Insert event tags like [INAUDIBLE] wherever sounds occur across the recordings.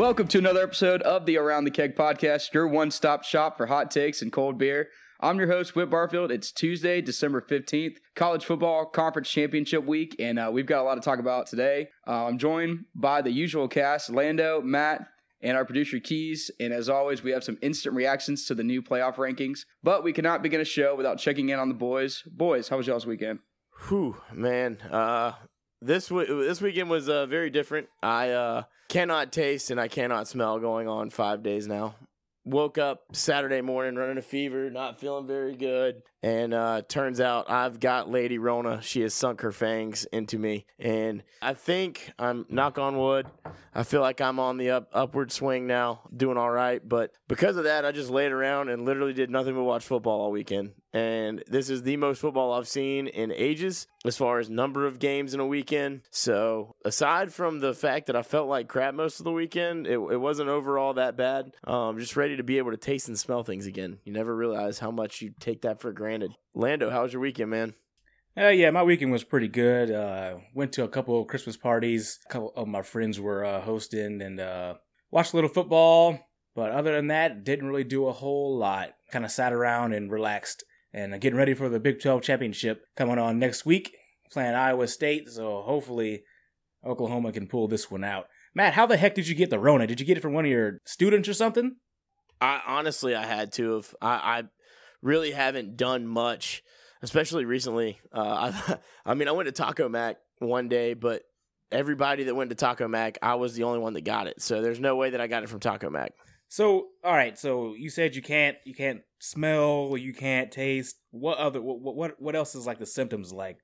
Welcome to another episode of the Around the Keg podcast, your one stop shop for hot takes and cold beer. I'm your host, Whit Barfield. It's Tuesday, December 15th, college football conference championship week, and uh, we've got a lot to talk about today. Uh, I'm joined by the usual cast Lando, Matt, and our producer Keys. And as always, we have some instant reactions to the new playoff rankings. But we cannot begin a show without checking in on the boys. Boys, how was y'all's weekend? Whew, man. Uh, this w- this weekend was uh, very different. I uh, cannot taste and I cannot smell going on five days now. Woke up Saturday morning running a fever, not feeling very good, and uh, turns out I've got Lady Rona. She has sunk her fangs into me, and I think I'm knock on wood. I feel like I'm on the up, upward swing now, doing all right. But because of that, I just laid around and literally did nothing but watch football all weekend. And this is the most football I've seen in ages as far as number of games in a weekend. So aside from the fact that I felt like crap most of the weekend, it, it wasn't overall that bad. Um, just ready to be able to taste and smell things again. You never realize how much you take that for granted. Lando, how was your weekend, man? Uh, yeah, my weekend was pretty good. Uh, went to a couple of Christmas parties. A couple of my friends were uh, hosting and uh, watched a little football. But other than that, didn't really do a whole lot. Kind of sat around and relaxed and getting ready for the Big 12 championship coming on next week. Playing Iowa State, so hopefully Oklahoma can pull this one out. Matt, how the heck did you get the Rona? Did you get it from one of your students or something? I honestly, I had to have. I, I really haven't done much, especially recently. Uh, [LAUGHS] I, I mean, I went to Taco Mac one day, but everybody that went to Taco Mac, I was the only one that got it. So there's no way that I got it from Taco Mac. So, all right. So you said you can't, you can't smell, you can't taste. What other, what, what, what else is like the symptoms like?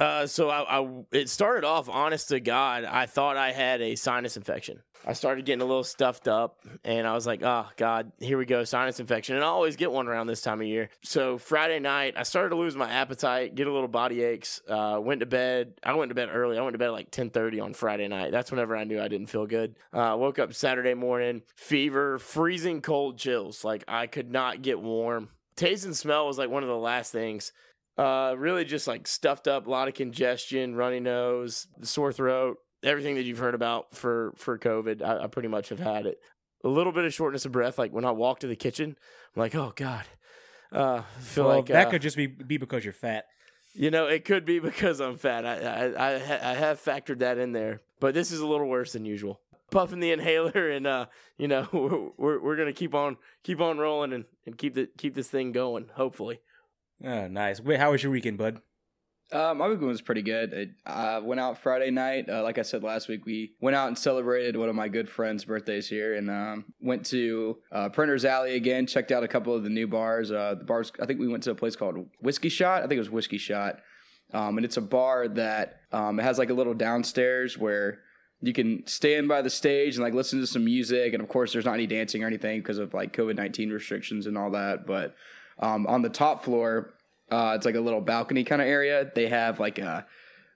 Uh, so I, I, it started off. Honest to God, I thought I had a sinus infection. I started getting a little stuffed up, and I was like, "Oh God, here we go, sinus infection." And I always get one around this time of year. So Friday night, I started to lose my appetite, get a little body aches. Uh, went to bed. I went to bed early. I went to bed like ten thirty on Friday night. That's whenever I knew I didn't feel good. Uh, woke up Saturday morning, fever, freezing cold chills. Like I could not get warm. Taste and smell was like one of the last things. Uh, really just like stuffed up, a lot of congestion, runny nose, sore throat, everything that you've heard about for for COVID. I, I pretty much have had it. A little bit of shortness of breath, like when I walk to the kitchen, I'm like, oh god. Uh, feel well, like that uh, could just be be because you're fat. you know, it could be because I'm fat. I I I, ha- I have factored that in there, but this is a little worse than usual. Puffing the inhaler, and uh, you know, [LAUGHS] we're we're, we're gonna keep on keep on rolling and, and keep the keep this thing going. Hopefully. Oh, nice. Wait, how was your weekend, bud? Uh, my weekend was pretty good. I uh, went out Friday night. Uh, like I said last week, we went out and celebrated one of my good friends' birthdays here, and um, went to uh, Printer's Alley again. Checked out a couple of the new bars. Uh, the bars. I think we went to a place called Whiskey Shot. I think it was Whiskey Shot, um, and it's a bar that um, has like a little downstairs where you can stand by the stage and like listen to some music. And of course, there's not any dancing or anything because of like COVID nineteen restrictions and all that. But um, on the top floor, uh, it's like a little balcony kind of area. They have like a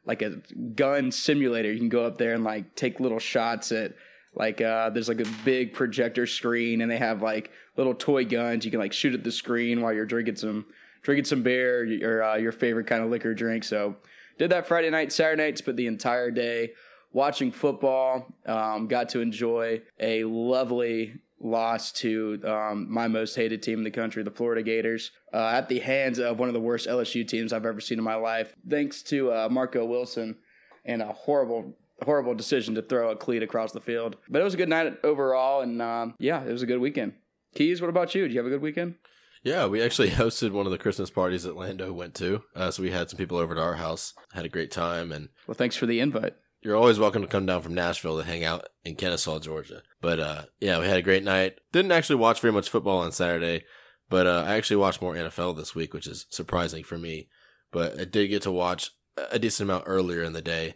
like a gun simulator. You can go up there and like take little shots at like uh, there's like a big projector screen, and they have like little toy guns. You can like shoot at the screen while you're drinking some drinking some beer or uh, your favorite kind of liquor drink. So did that Friday night, Saturday night. Spent the entire day watching football. Um, got to enjoy a lovely loss to um, my most hated team in the country, the Florida Gators, uh, at the hands of one of the worst LSU teams I've ever seen in my life. Thanks to uh, Marco Wilson and a horrible, horrible decision to throw a cleat across the field. But it was a good night overall, and um, yeah, it was a good weekend. Keys, what about you? Did you have a good weekend? Yeah, we actually [LAUGHS] hosted one of the Christmas parties that Lando went to. Uh, so we had some people over to our house, had a great time, and Well, thanks for the invite. You're always welcome to come down from Nashville to hang out in Kennesaw, Georgia. But uh, yeah, we had a great night. Didn't actually watch very much football on Saturday, but uh, I actually watched more NFL this week, which is surprising for me. But I did get to watch a decent amount earlier in the day.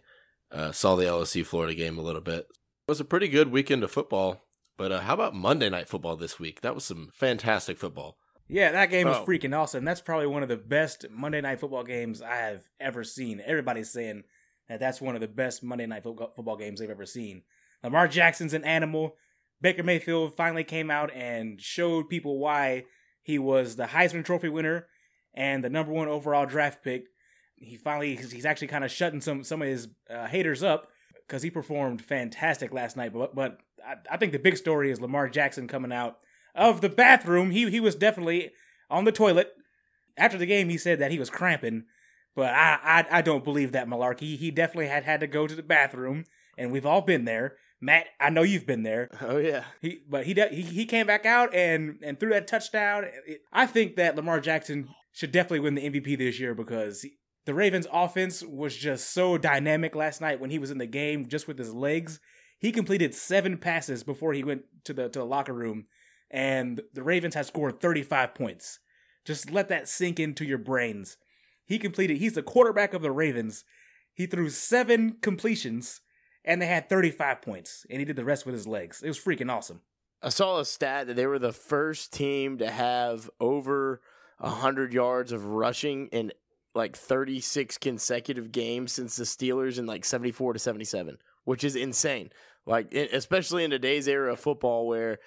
Uh, saw the LSU Florida game a little bit. It was a pretty good weekend of football. But uh, how about Monday night football this week? That was some fantastic football. Yeah, that game was Oh. freaking awesome. That's probably one of the best Monday night football games I have ever seen. Everybody's saying that that's one of the best Monday night football games they've ever seen. Lamar Jackson's an animal. Baker Mayfield finally came out and showed people why he was the Heisman Trophy winner and the number one overall draft pick. He finally he's actually kind of shutting some some of his uh, haters up. because he performed fantastic last night. But but I, I think the big story is Lamar Jackson coming out of the bathroom. He he was definitely on the toilet after the game. He said that he was cramping, but I I, I don't believe that malarkey. He definitely had had to go to the bathroom, and we've all been there. Matt, I know you've been there. Oh yeah. He, but he he he came back out and and threw that touchdown. It- I think that Lamar Jackson should definitely win the MVP this year because he- the Ravens' offense was just so dynamic last night when he was in the game, just with his legs. He completed seven passes before he went to the to the locker room, and the Ravens had scored thirty five points. Just let that sink into your brains. He completed. He's the quarterback of the Ravens. He threw seven completions and they had 35 points, and he did the rest with his legs. It was freaking awesome. I saw a stat that they were the first team to have over 100 yards of rushing in like 36 consecutive games since the Steelers in like 74 to 77, which is insane. Like, especially in today's era of football where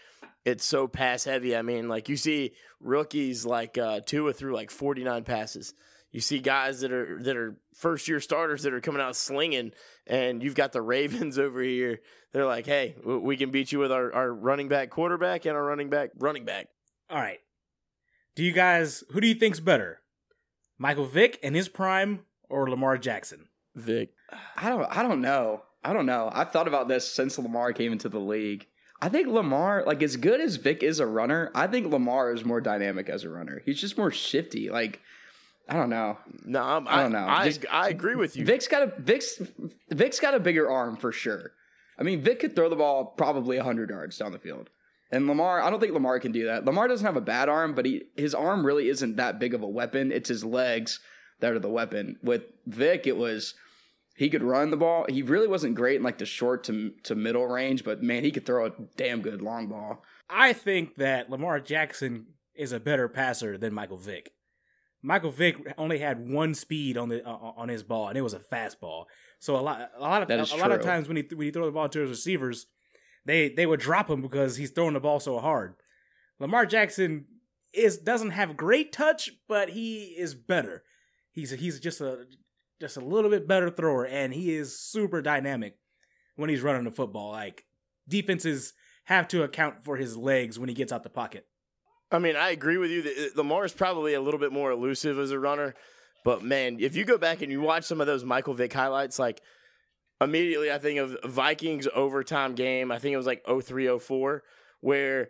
it's so pass heavy. I mean, like, you see rookies like uh, Tua threw like 49 passes. You see guys that are that are first year starters that are coming out slinging, and you've got the Ravens [LAUGHS] over here they're like, hey, we can beat you with our, our running back quarterback and our running back running back. All right. Do you guys, who do you think's better? Michael Vick in his prime or Lamar Jackson? Vick. I don't I don't know. I don't know. I've thought about this since Lamar came into the league. I think Lamar, like as good as Vick is a runner, I think Lamar is more dynamic as a runner. He's just more shifty. Like I don't know. No, I'm, I I don't know. I, Just- I agree with you. Vick's got a Vick's Vick's got a bigger arm for sure. I mean, Vick could throw the ball probably 100 yards down the field. And Lamar, I don't think Lamar can do that. Lamar doesn't have a bad arm, but he his arm really isn't that big of a weapon. It's his legs that are the weapon. With Vick, it was he could run the ball. He really wasn't great in like the short to to middle range, but man, he could throw a damn good long ball. I think that Lamar Jackson is a better passer than Michael Vick. Michael Vick only had one speed on the uh, on his ball, and it was a fastball. So a lot, a lot of That a, lot of times when he when he throw the ball to his receivers, they they would drop him because he's throwing the ball so hard. Lamar Jackson is doesn't have great touch, but he is better. He's he's just a just a little bit better thrower, and he is super dynamic when he's running the football. Like defenses have to account for his legs when he gets out the pocket. I mean, I agree with you. that uh, Lamar is probably a little bit more elusive as a runner, but man, if you go back and you watch some of those Michael Vick highlights, like immediately I think of Vikings overtime game. I think it was like 0304 where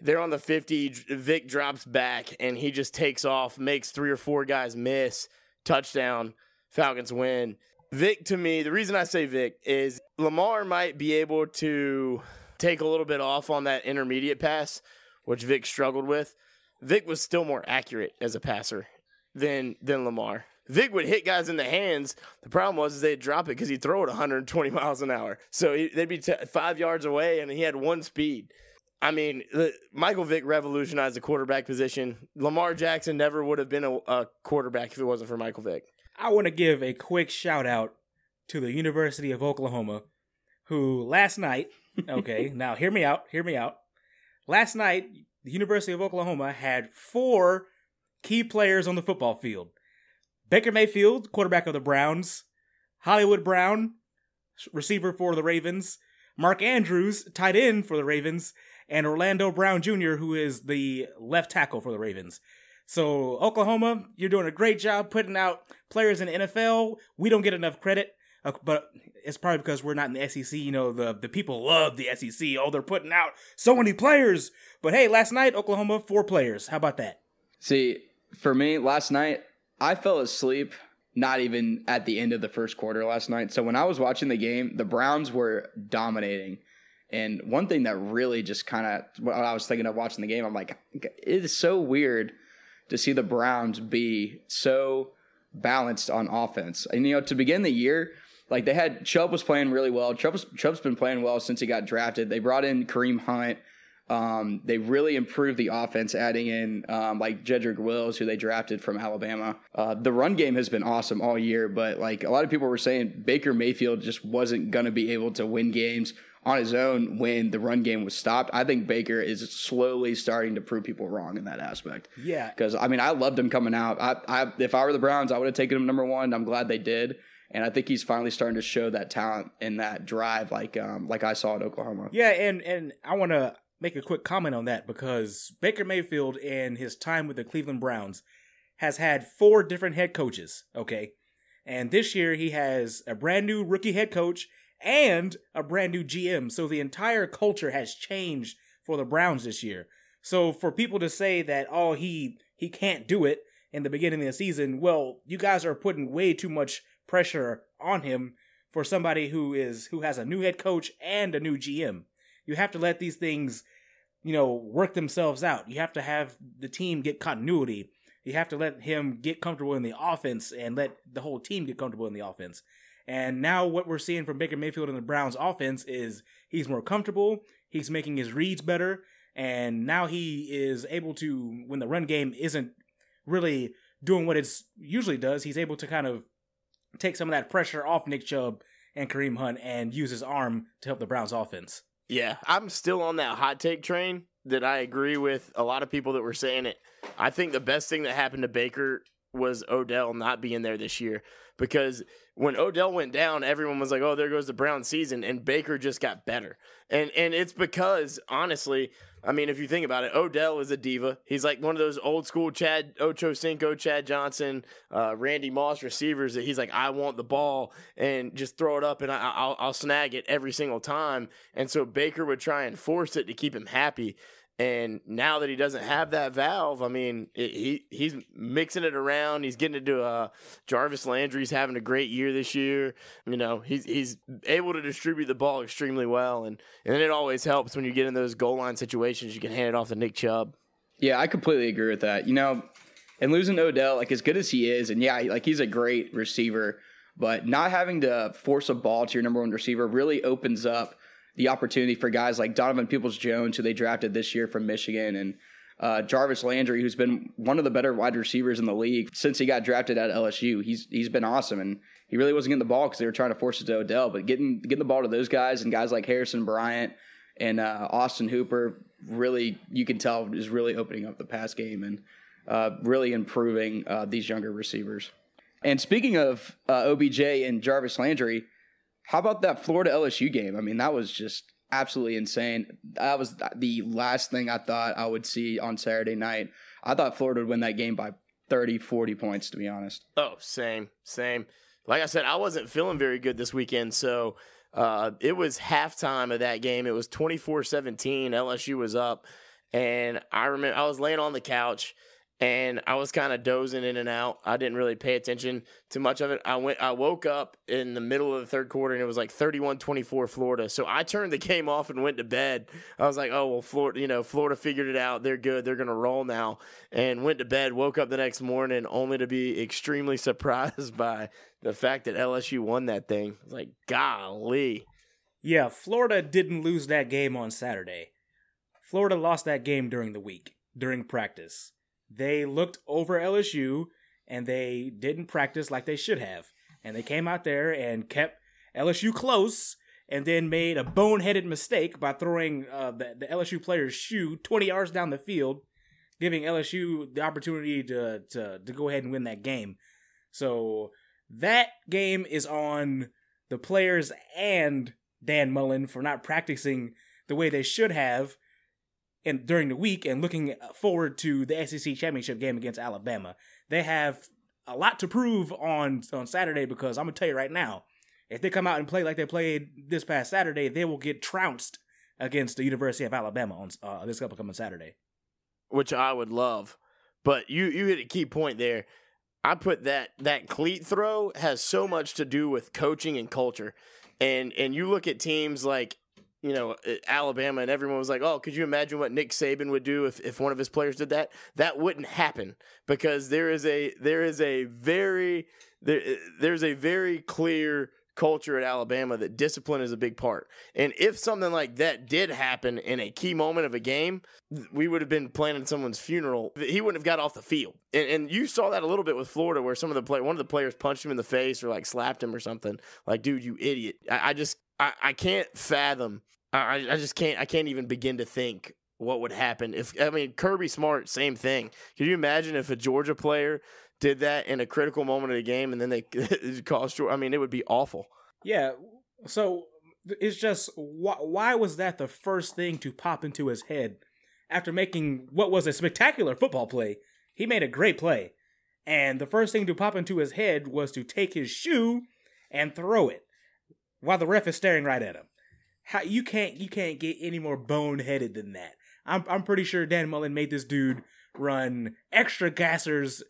they're on the 50, Vick drops back and he just takes off, makes three or four guys miss, touchdown, Falcons win. Vick to me, the reason I say Vick is Lamar might be able to take a little bit off on that intermediate pass, which Vick struggled with. Vick was still more accurate as a passer than than Lamar. Vick would hit guys in the hands. The problem was is they'd drop it because he'd throw it 120 miles an hour. So he, they'd be t- five yards away, and he had one speed. I mean, the, Michael Vick revolutionized the quarterback position. Lamar Jackson never would have been a, a quarterback if it wasn't for Michael Vick. I want to give a quick shout out to the University of Oklahoma, who last night, okay, [LAUGHS] now hear me out, hear me out. Last night, the University of Oklahoma had four key players on the football field Baker Mayfield, quarterback of the Browns, Hollywood Brown, receiver for the Ravens, Mark Andrews, tight end for the Ravens, and Orlando Brown Jr., who is the left tackle for the Ravens. So, Oklahoma, you're doing a great job putting out players in the NFL. We don't get enough credit, uh, but it's probably because we're not in the SEC. You know, the, the people love the SEC. Oh, they're putting out so many players. But hey, last night, Oklahoma, four players. How about that? See, for me, last night, I fell asleep not even at the end of the first quarter last night. So when I was watching the game, the Browns were dominating. And one thing that really just kind of, what I was thinking of watching the game, I'm like, it is so weird to see the Browns be so balanced on offense. And, you know, to begin the year, like they had, Chubb was playing really well. Chubb's, Chubb's been playing well since he got drafted. They brought in Kareem Hunt. Um, they really improved the offense, adding in um, like Jedrick Wills, who they drafted from Alabama. Uh, the run game has been awesome all year, but like a lot of people were saying, Baker Mayfield just wasn't going to be able to win games on his own when the run game was stopped. I think Baker is slowly starting to prove people wrong in that aspect. Yeah. Because I mean, I loved him coming out. I, I if I were the Browns, I would have taken him number one. I'm glad they did. And I think he's finally starting to show that talent and that drive, like um, like I saw at Oklahoma. Yeah, and and I want to make a quick comment on that because Baker Mayfield in his time with the Cleveland Browns has had four different head coaches. Okay, and this year he has a brand new rookie head coach and a brand new GM. So the entire culture has changed for the Browns this year. So for people to say that oh he he can't do it in the beginning of the season, well, you guys are putting way too much pressure on him for somebody who is who has a new head coach and a new GM. You have to let these things, you know, work themselves out. You have to have the team get continuity. You have to let him get comfortable in the offense and let the whole team get comfortable in the offense. And now what we're seeing from Baker Mayfield in the Browns offense is he's more comfortable, he's making his reads better, and now he is able to when the run game isn't really doing what it usually does, he's able to kind of take some of that pressure off Nick Chubb and Kareem Hunt and use his arm to help the Browns offense. Yeah, I'm still on that hot take train that I agree with a lot of people that were saying it. I think the best thing that happened to Baker was Odell not being there this year because when Odell went down, everyone was like, "Oh, there goes the Brown season," and Baker just got better. And and it's because honestly, I mean, if you think about it, Odell is a diva. He's like one of those old school Chad Ocho Cinco, Chad Johnson, uh, Randy Moss receivers that he's like, I want the ball and just throw it up and I, will I'll snag it every single time. And so Baker would try and force it to keep him happy. And now that he doesn't have that valve, I mean, it, he he's mixing it around. He's getting into uh, Jarvis Landry's having a great year this year. You know, he's he's able to distribute the ball extremely well, and and it always helps when you get in those goal line situations. You can hand it off to Nick Chubb. Yeah, I completely agree with that. You know, and losing Odell, like as good as he is, and yeah, like he's a great receiver, but not having to force a ball to your number one receiver really opens up the opportunity for guys like Donovan Peoples Jones, who they drafted this year from Michigan, and uh, Jarvis Landry, who's been one of the better wide receivers in the league since he got drafted at LSU. He's he's been awesome, and he really wasn't getting the ball because they were trying to force it to Odell. But getting getting the ball to those guys and guys like Harrison Bryant and uh, Austin Hooper, really you can tell is really opening up the pass game and uh, really improving uh, these younger receivers. And speaking of uh, OBJ and Jarvis Landry, how about that Florida LSU game? I mean, that was just absolutely insane. That was the last thing I thought I would see on Saturday night. I thought Florida would win that game by 30, 40 points, to be honest. Oh, same, same. Like I said, I wasn't feeling very good this weekend, so uh, it was halftime of that game. It was 24 17. LSU was up. And I remember I was laying on the couch and I was kind of dozing in and out. I didn't really pay attention to much of it. I went I woke up in the middle of the third quarter and it was like 31-24 Florida. So I turned the [LAUGHS] game off and went to bed. I was like, "Oh, well Florida, you know, Florida figured it out. They're good. They're going to roll now." And went to bed, woke up the next morning only to be extremely [LAUGHS] surprised by the fact that LSU won that thing. I was like, "Golly." Yeah, Florida didn't lose that game on Saturday. Florida lost that game during the week, during practice they looked over LSU and they didn't practice like they should have. And they came out there and kept LSU close and then made a boneheaded mistake by throwing uh, the, the LSU player's shoe 20 yards down the field, giving LSU the opportunity to, to, to go ahead and win that game. So that game is on the players and Dan Mullen for not practicing the way they should have and during the week and looking forward to the SEC championship game against Alabama. They have a lot to prove on on Saturday because I'm gonna tell you right now, if they come out and play like they played this past Saturday, they will get trounced against the University of Alabama on uh, this upcoming Saturday. Which I would love, but you you hit a key point there. I put that that cleat throw has so much to do with coaching and culture, and and you look at teams like you know, uh, Alabama, and everyone was like, "Oh, could you imagine what Nick Saban would do if, if one of his players did that?" That wouldn't happen because there is a there is a very there uh, there's a very clear culture at Alabama that discipline is a big part. And if something like that did happen in a key moment of a game, we would have been planning someone's funeral. He wouldn't have got off the field. And, and you saw that a little bit with Florida, where some of the play one of the players punched him in the face or like slapped him or something. Like, dude, you idiot! I, I just I, I can't fathom. I, I just can't. I can't even begin to think what would happen if. I mean, Kirby Smart, same thing. Can you imagine if a Georgia player did that in a critical moment of the game, and then they [LAUGHS] caused. I mean, it would be awful. Yeah. So it's just why, why was that the first thing to pop into his head after making what was a spectacular football play? He made a great play. And the first thing to pop into his head was to take his shoe and throw it while the ref is staring right at him. How you can't you can't get any more boneheaded than that. I'm I'm pretty sure Dan Mullen made this dude run extra gassers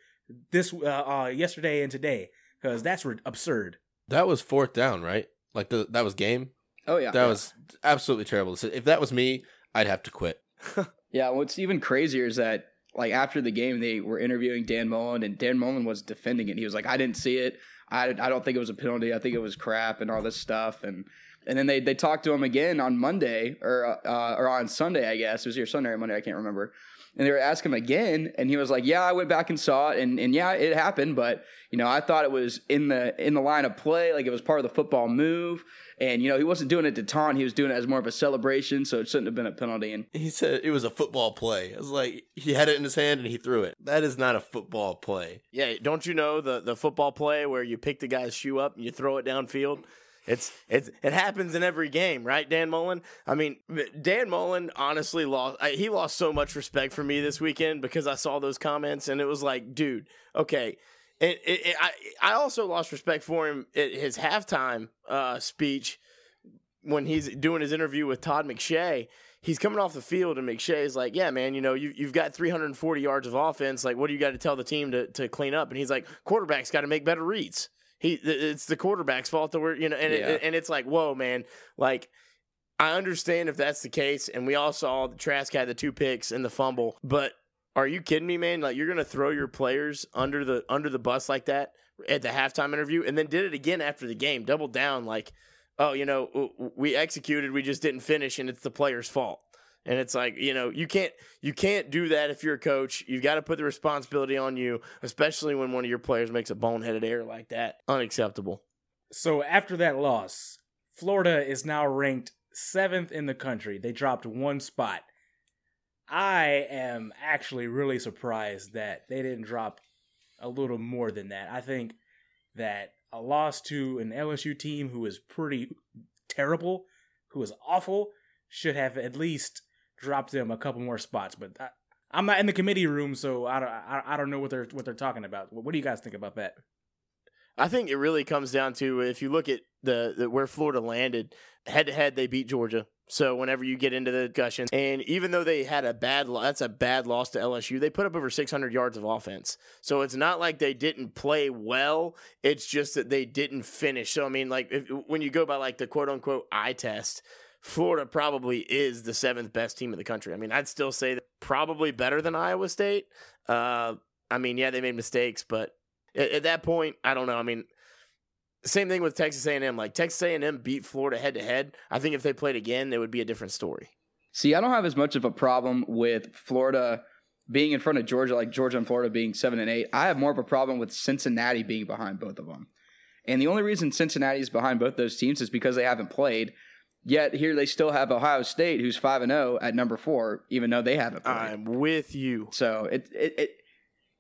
this uh, uh yesterday and today because that's re- absurd. That was fourth down, right? Like the that was game. Oh yeah, That yeah. was absolutely terrible. So If that was me, I'd have to quit. [LAUGHS] Yeah, what's even crazier is that like after the game they were interviewing Dan Mullen and Dan Mullen was defending it. He was like, I didn't see it. I, I don't think it was a penalty. I think it was crap and all this stuff. And and then they, they talked to him again on Monday or uh, or on Sunday, I guess. It was either Sunday or Monday, I can't remember. And they were asking him again, and he was like, "Yeah, I went back and saw it, and, and yeah, it happened, but you know, I thought it was in the in the line of play, like it was part of the football move, and you know, he wasn't doing it to taunt; he was doing it as more of a celebration, so it shouldn't have been a penalty." And He said it was a football play. I was like, he had it in his hand and he threw it. That is not a football play. Yeah, don't you know the the football play where you pick the guy's shoe up and you throw it downfield? It's it's it happens in every game, right, Dan Mullen? I mean, Dan Mullen honestly lost. I, he lost so much respect for me this weekend because I saw those comments and it was like, dude, okay. It, it, it, I I also lost respect for him at his halftime uh, speech when he's doing his interview with Todd McShay. He's coming off the field and McShay is like, "Yeah, man, you know, you, you've got 340 yards of offense. Like, what do you got to tell the team to, to clean up?" And he's like, "Quarterback's got to make better reads." He, it's the quarterback's fault that we're, you know, and Yeah. it, and it's like, whoa, man, like. I understand if that's the case, and we all saw the Trask had the two picks and the fumble, but are you kidding me, man? Like you're gonna throw your players under the under the bus like that at the halftime interview, and then did it again after the game, doubled down like, oh, you know, we executed, we just didn't finish, and it's the player's fault. And it's like you know you can't you can't do that if you're a coach. You've got to put the responsibility on you, especially when one of your players makes a boneheaded error like that. Unacceptable. So after that loss, Florida is now ranked seventh in the country. They dropped one spot. I am actually really surprised that they didn't drop a little more than that. I think that a loss to an LSU team who is pretty terrible, who is awful, should have at least dropped them a couple more spots. But I, I'm not in the committee room, so I don't, I, I don't know what they're what they're talking about. What do you guys think about that? I think it really comes down to if you look at the, the where Florida landed head to head, they beat Georgia. So whenever you get into the discussion, and even though they had a bad, lo- that's a bad loss to LSU. They put up over 600 yards of offense. So it's not like they didn't play well. It's just that they didn't finish. So I mean, like if, when you go by like the quote unquote eye test, Florida probably is the seventh best team in the country. I mean, I'd still say that probably better than Iowa State. Uh, I mean, yeah, they made mistakes, but at, at that point, I don't know. I mean, same thing with Texas A&M. Like Texas A&M beat Florida head to head. I think if they played again, it would be a different story. See, I don't have as much of a problem with Florida being in front of Georgia, like Georgia and Florida being seven and eight. I have more of a problem with Cincinnati being behind both of them. And the only reason Cincinnati is behind both those teams is because they haven't played. Yet here they still have Ohio State, who's five and zero at number four, even though they haven't played. I'm with you. So it it, it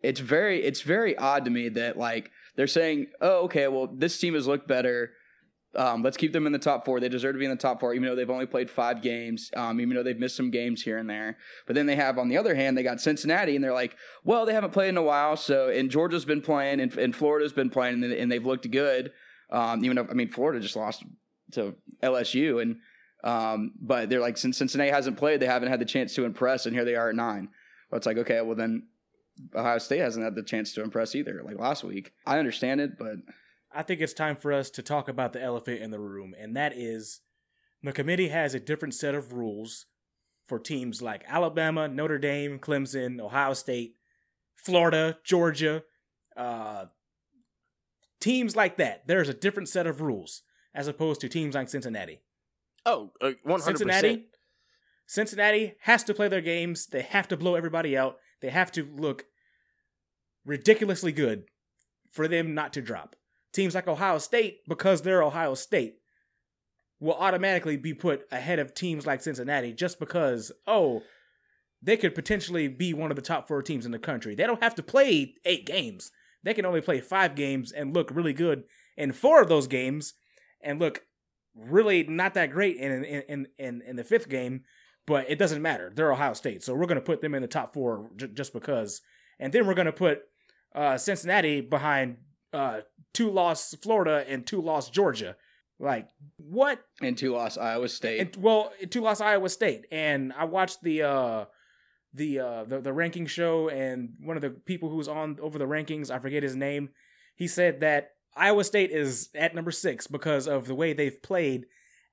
it's very it's very odd to me that like they're saying, oh okay, well this team has looked better. Um, let's keep them in the top four. They deserve to be in the top four, even though they've only played five games. Um, even though they've missed some games here and there. But then they have, on the other hand, they got Cincinnati, and they're like, well, they haven't played in a while. So and Georgia's been playing, and, and Florida's been playing, and, and they've looked good. Um, even though I mean, Florida just lost to LSU, and um, but they're like, since Cincinnati hasn't played, they haven't had the chance to impress, and here they are at nine. Well, it's like, okay, well then Ohio State hasn't had the chance to impress either, like last week. I understand it, but I think it's time for us to talk about the elephant in the room, and that is the committee has a different set of rules for teams like Alabama, Notre Dame, Clemson, Ohio State, Florida, Georgia, uh, teams like that. There's a different set of rules as opposed to teams like Cincinnati. Oh, uh, 100%. Cincinnati, Cincinnati has to play their games. They have to blow everybody out. They have to look ridiculously good for them not to drop. Teams like Ohio State, because they're Ohio State, will automatically be put ahead of teams like Cincinnati just because, oh, they could potentially be one of the top four teams in the country. They don't have to play eight games. they can only play five games and look really good in four of those games and look really not that great in in in in the fifth game. But it doesn't matter. They're Ohio State, so we're going to put them in the top four j- just because. And then we're going to put uh, Cincinnati behind uh, two loss Florida and two loss Georgia. Like what? And two loss Iowa State. And, well, two loss Iowa State. And I watched the uh, the uh, the the ranking show, and one of the people who was on over the rankings, I forget his name. He said that Iowa State is at number six because of the way they've played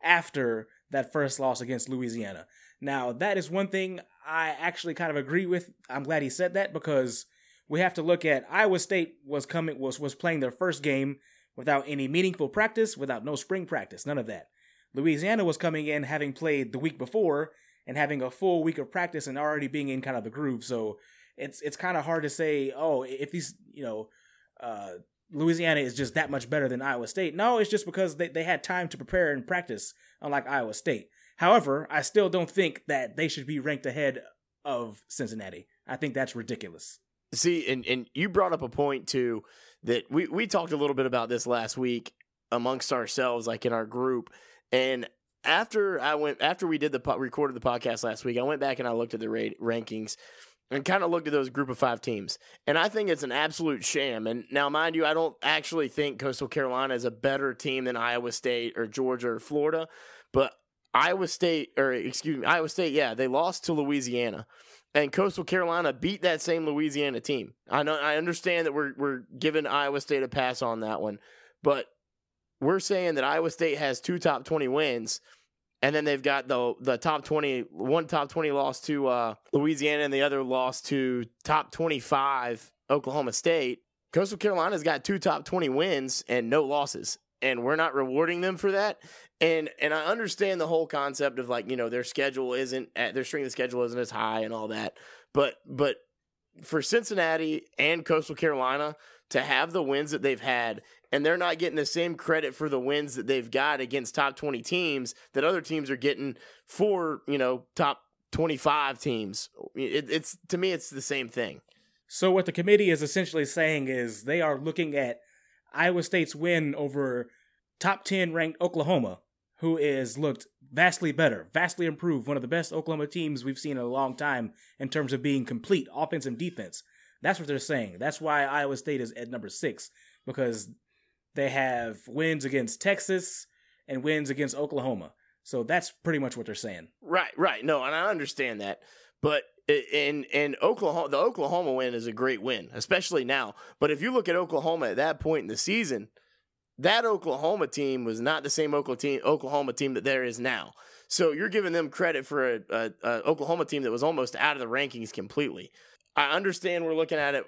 after that first loss against Louisiana. Now, that is one thing I actually kind of agree with. I'm glad he said that because we have to look at Iowa State was coming was was playing their first game without any meaningful practice, without no spring practice, none of that. Louisiana was coming in having played the week before and having a full week of practice and already being in kind of the groove. So it's it's kind of hard to say, oh, if these, you know, uh, Louisiana is just that much better than Iowa State. No, it's just because they, they had time to prepare and practice, unlike Iowa State. However, I still don't think that they should be ranked ahead of Cincinnati. I think that's ridiculous. See, and, and you brought up a point too that we, we talked a little bit about this last week amongst ourselves, like in our group. And after I went, after we did the recorded the podcast last week, I went back and I looked at the rankings and kind of looked at those group of five teams. And I think it's an absolute sham. And now, mind you, I don't actually think Coastal Carolina is a better team than Iowa State or Georgia or Florida, but Iowa State, or excuse me, Iowa State, yeah, they lost to Louisiana. And Coastal Carolina beat that same Louisiana team. I know I understand that we're we're giving Iowa State a pass on that one, but we're saying that Iowa State has two top twenty wins, and then they've got the the top twenty one top twenty loss to uh, Louisiana, and the other loss to top twenty five Oklahoma State. Coastal Carolina's got two top twenty wins and no losses, and we're not rewarding them for that. And and I understand the whole concept of like you know their schedule isn't at, their strength of schedule isn't as high and all that, but but for Cincinnati and Coastal Carolina to have the wins that they've had and they're not getting the same credit for the wins that they've got against top 20 teams that other teams are getting for, you know, top 25 teams. It, it's to me it's the same thing. So what the committee is essentially saying is they are looking at Iowa State's win over top 10 ranked Oklahoma who is looked vastly better, vastly improved, one of the best Oklahoma teams we've seen in a long time in terms of being complete offense and defense. That's what they're saying. That's why Iowa State is at number six because they have wins against Texas and wins against Oklahoma. So that's pretty much what they're saying. Right, right. No, and I understand that. But in in Oklahoma, the Oklahoma win is a great win, especially now. But if you look at Oklahoma at that point in the season, that Oklahoma team was not the same Oklahoma team, that there is now. So you're giving them credit for a, a, a, Oklahoma team that was almost out of the rankings completely. I understand we're looking at it.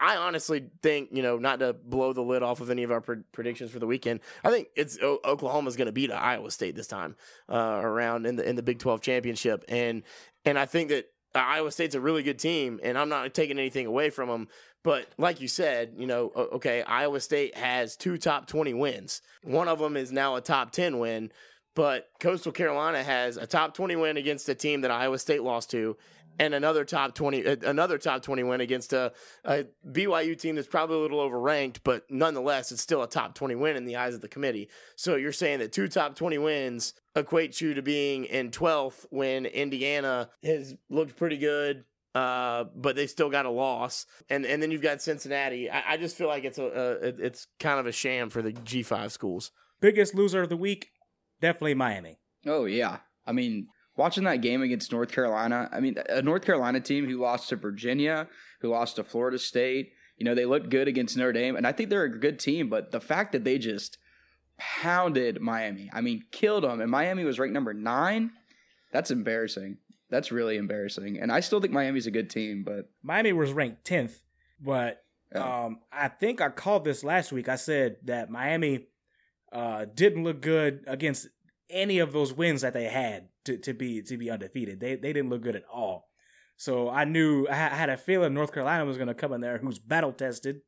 I honestly think, you know, not to blow the lid off of any of our predictions for the weekend. I think it's Oklahoma's going to beat Iowa State this time uh, around in the in the Big 12 championship, and and I think that Iowa State's a really good team, and I'm not taking anything away from them. But like you said, you know, okay, Iowa State has two top 20 wins. One of them is now a top 10 win, but Coastal Carolina has a top 20 win against a team that Iowa State lost to and another top 20 uh, another top 20 win against a, a BYU team that's probably a little overranked, but nonetheless it's still a top 20 win in the eyes of the committee. So you're saying that two top 20 wins equate you to being in 12th when Indiana has looked pretty good uh, but they still got a loss, and and then you've got Cincinnati. I, I just feel like it's a, a it's kind of a sham for the G five schools. Biggest loser of the week, definitely Miami. Oh yeah, I mean watching that game against North Carolina. I mean a North Carolina team who lost to Virginia, who lost to Florida State. You know they looked good against Notre Dame, and I think they're a good team. But the fact that they just pounded Miami, I mean killed them, and Miami was ranked number nine. That's embarrassing. That's really embarrassing. And I still think Miami's a good team, but Miami was ranked 10th, but um, I think I called this last week. I said that Miami uh, didn't look good against any of those wins that they had to, to be to be undefeated. They they didn't look good at all. So I knew I had a feeling North Carolina was going to come in there, who's battle tested,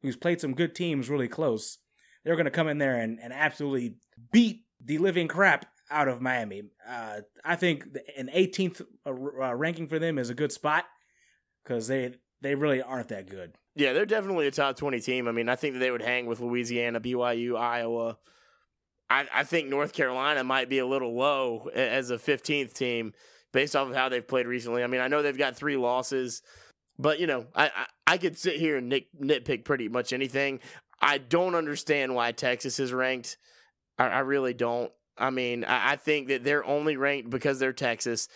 who's played some good teams really close. They're going to come in there and, and absolutely beat the living crap out of Miami. Uh, I think an 18th uh, uh, ranking for them is a good spot because they they really aren't that good. Yeah, they're definitely a top 20 team. I mean, I think that they would hang with Louisiana, BYU, Iowa. I, I think North Carolina might be a little low as a 15th team based off of how they've played recently. I mean, I know they've got three losses, but, you know, I, I, I could sit here and nit, nitpick pretty much anything. I don't understand why Texas is ranked. I, I really don't. I mean, I, I think that they're only ranked because they're Texas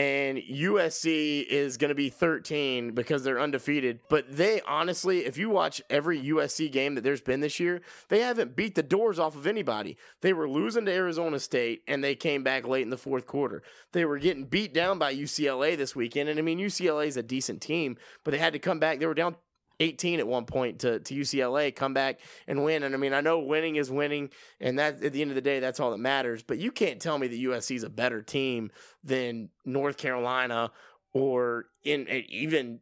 and USC is going to be 13 because they're undefeated. But they honestly, if you watch every USC game that there's been this year, they haven't beat the doors off of anybody. They were losing to Arizona State and they came back late in the fourth quarter. They were getting beat down by UCLA this weekend. And I mean, UCLA is a decent team, but they had to come back. They were down 18 at one point to, to UCLA, come back and win. And I mean, I know winning is winning, and that at the end of the day, that's all that matters. But you can't tell me that USC is a better team than North Carolina or in even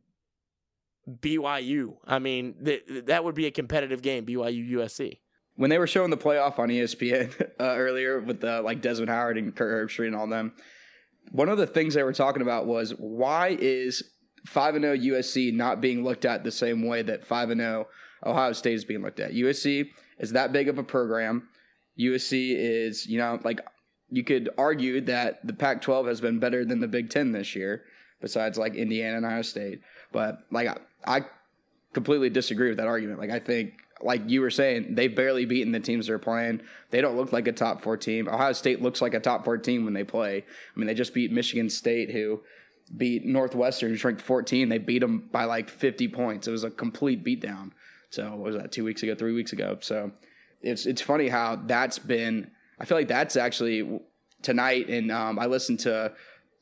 BYU. I mean, th- that would be a competitive game, BYU USC. When they were showing the playoff on ESPN [LAUGHS] uh, earlier with the, like Desmond Howard and Kirk Herbstreit and all them, one of the things they were talking about was why is 5 and 0 USC not being looked at the same way that 5 and 0 Ohio State is being looked at. USC is that big of a program. USC is, you know, like you could argue that the Pac 12 has been better than the Big Ten this year, besides like Indiana and Ohio State. But like, I, I completely disagree with that argument. Like, I think, like you were saying, they've barely beaten the teams they're playing. They don't look like a top four team. Ohio State looks like a top four team when they play. I mean, they just beat Michigan State, who beat Northwestern, who's ranked 14. They beat them by like 50 points. It was a complete beatdown. So what was that two weeks ago, three weeks ago? So it's it's funny how that's been. I feel like that's actually tonight, and um, I listened to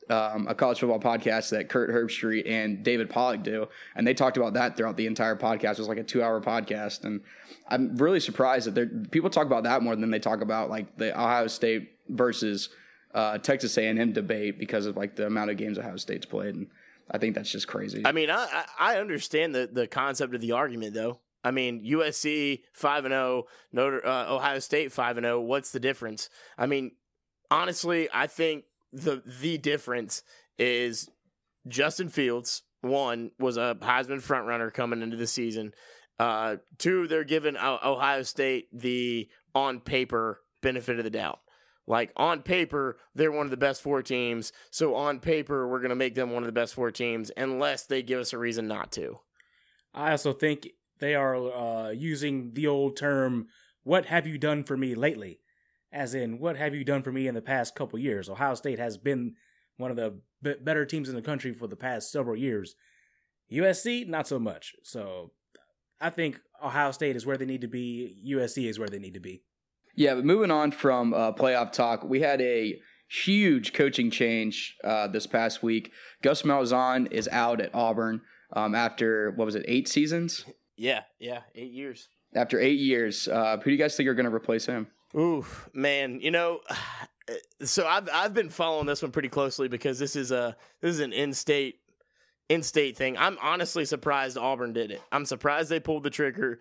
um, a college football podcast that Kirk Herbstreit and David Pollack do, and they talked about that throughout the entire podcast. It was like a two-hour podcast, and I'm really surprised that people talk about that more than they talk about like the Ohio State versus uh, Texas A&M debate because of like the amount of games Ohio State's played, and I think that's just crazy. I mean, I I understand the the concept of the argument though. I mean, USC five and zero, Notre uh, Ohio State five and zero. What's the difference? I mean, honestly, I think the the difference is Justin Fields. One was a Heisman frontrunner coming into the season. Uh, two, they're giving Ohio State the on paper benefit of the doubt. Like on paper, they're one of the best four teams. So on paper, we're going to make them one of the best four teams unless they give us a reason not to. I also think they are uh, using the old term, what have you done for me lately? As in, what have you done for me in the past couple years? Ohio State has been one of the b- better teams in the country for the past several years. USC, not so much. So I think Ohio State is where they need to be. USC is where they need to be. Yeah, but moving on from uh, playoff talk, we had a huge coaching change uh, this past week. Gus Malzahn is out at Auburn um, after what was it, eight seasons? Yeah, yeah, eight years. After eight years, uh, who do you guys think are going to replace him? Ooh, man, you know, [SIGHS] so I've I've been following this one pretty closely because this is a this is an in-state in-state thing. I'm honestly surprised Auburn did it. I'm surprised they pulled the trigger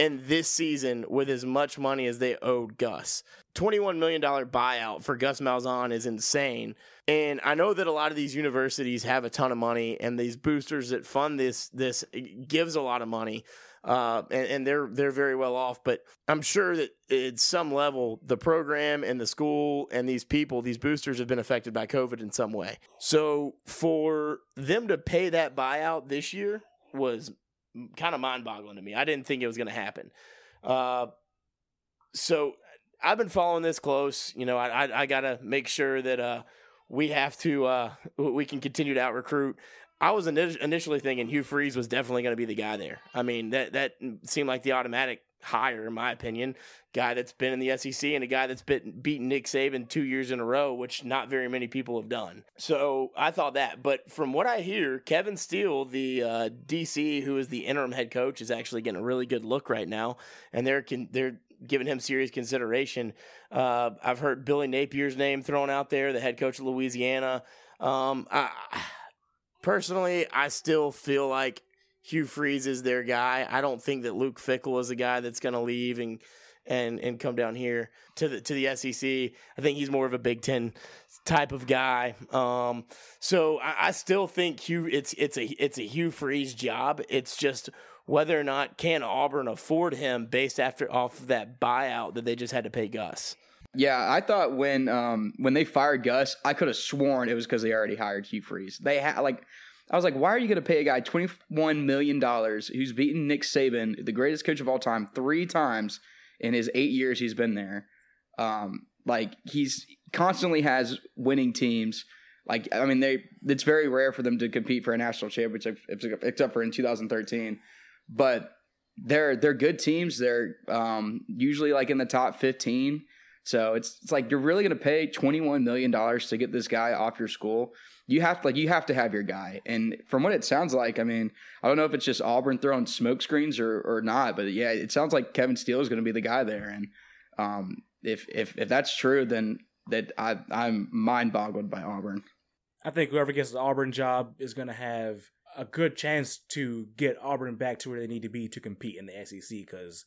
in this season with as much money as they owed Gus. $21 million buyout for Gus Malzahn is insane. And I know that a lot of these universities have a ton of money and these boosters that fund this this gives a lot of money. Uh, and, and they're they're very well off, but I'm sure that at some level the program and the school and these people, these boosters have been affected by COVID in some way. So for them to pay that buyout this year was kind of mind boggling to me. I didn't think it was going to happen. Uh, so I've been following this close. You know, I I, I got to make sure that uh, we have to uh, we can continue to out recruit. I was initially thinking Hugh Freeze was definitely going to be the guy there. I mean, that that seemed like the automatic hire, in my opinion. Guy that's been in the SEC and a guy that's been, beaten Nick Saban two years in a row, which not very many people have done. So I thought that. But from what I hear, Kevin Steele, the uh, DC, who is the interim head coach, is actually getting a really good look right now, and they're they're giving him serious consideration. Uh, I've heard Billy Napier's name thrown out there, the head coach of Louisiana. Um, I, personally, I still feel like Hugh Freeze is their guy. I don't think that Luke Fickell is a guy that's going to leave and and and come down here to the to the SEC. I think he's more of a Big Ten type of guy. Um, so I, I still think Hugh. It's it's a it's a Hugh Freeze job. It's just whether or not can Auburn afford him based after off of that buyout that they just had to pay Gus. Yeah, I thought when um when they fired Gus, I could have sworn it was because they already hired Hugh Freeze. They had like I was like, why are you going to pay a guy twenty one million dollars who's beaten Nick Saban, the greatest coach of all time, three times in his eight years he's been there? Um, like he's constantly has winning teams. Like I mean, they it's very rare for them to compete for a national championship, except for in 2013. But they're they're good teams. They're um, usually like in the top 15. So it's it's like you're really going to pay 21 million dollars to get this guy off your school. You have to like you have to have your guy. And from what it sounds like, I mean, I don't know if it's just Auburn throwing smoke screens or or not, but yeah, it sounds like Kevin Steele is going to be the guy there. And um, if if if that's true, then that I I'm mind boggled by Auburn. I think whoever gets the Auburn job is going to have a good chance to get Auburn back to where they need to be to compete in the SEC. Because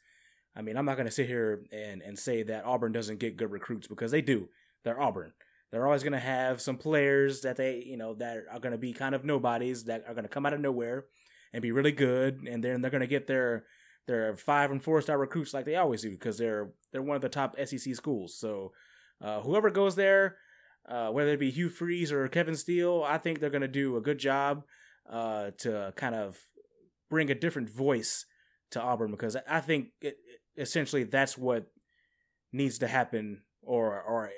I mean, I'm not going to sit here and and say that Auburn doesn't get good recruits because they do. They're Auburn. They're always going to have some players that they you know that are going to be kind of nobodies that are going to come out of nowhere and be really good, and then they're going to get their their five and four star recruits like they always do because they're they're one of the top SEC schools. So uh, whoever goes there, uh, whether it be Hugh Freeze or Kevin Steele, I think they're going to do a good job uh, to kind of bring a different voice to Auburn because I think it, essentially that's what needs to happen, or or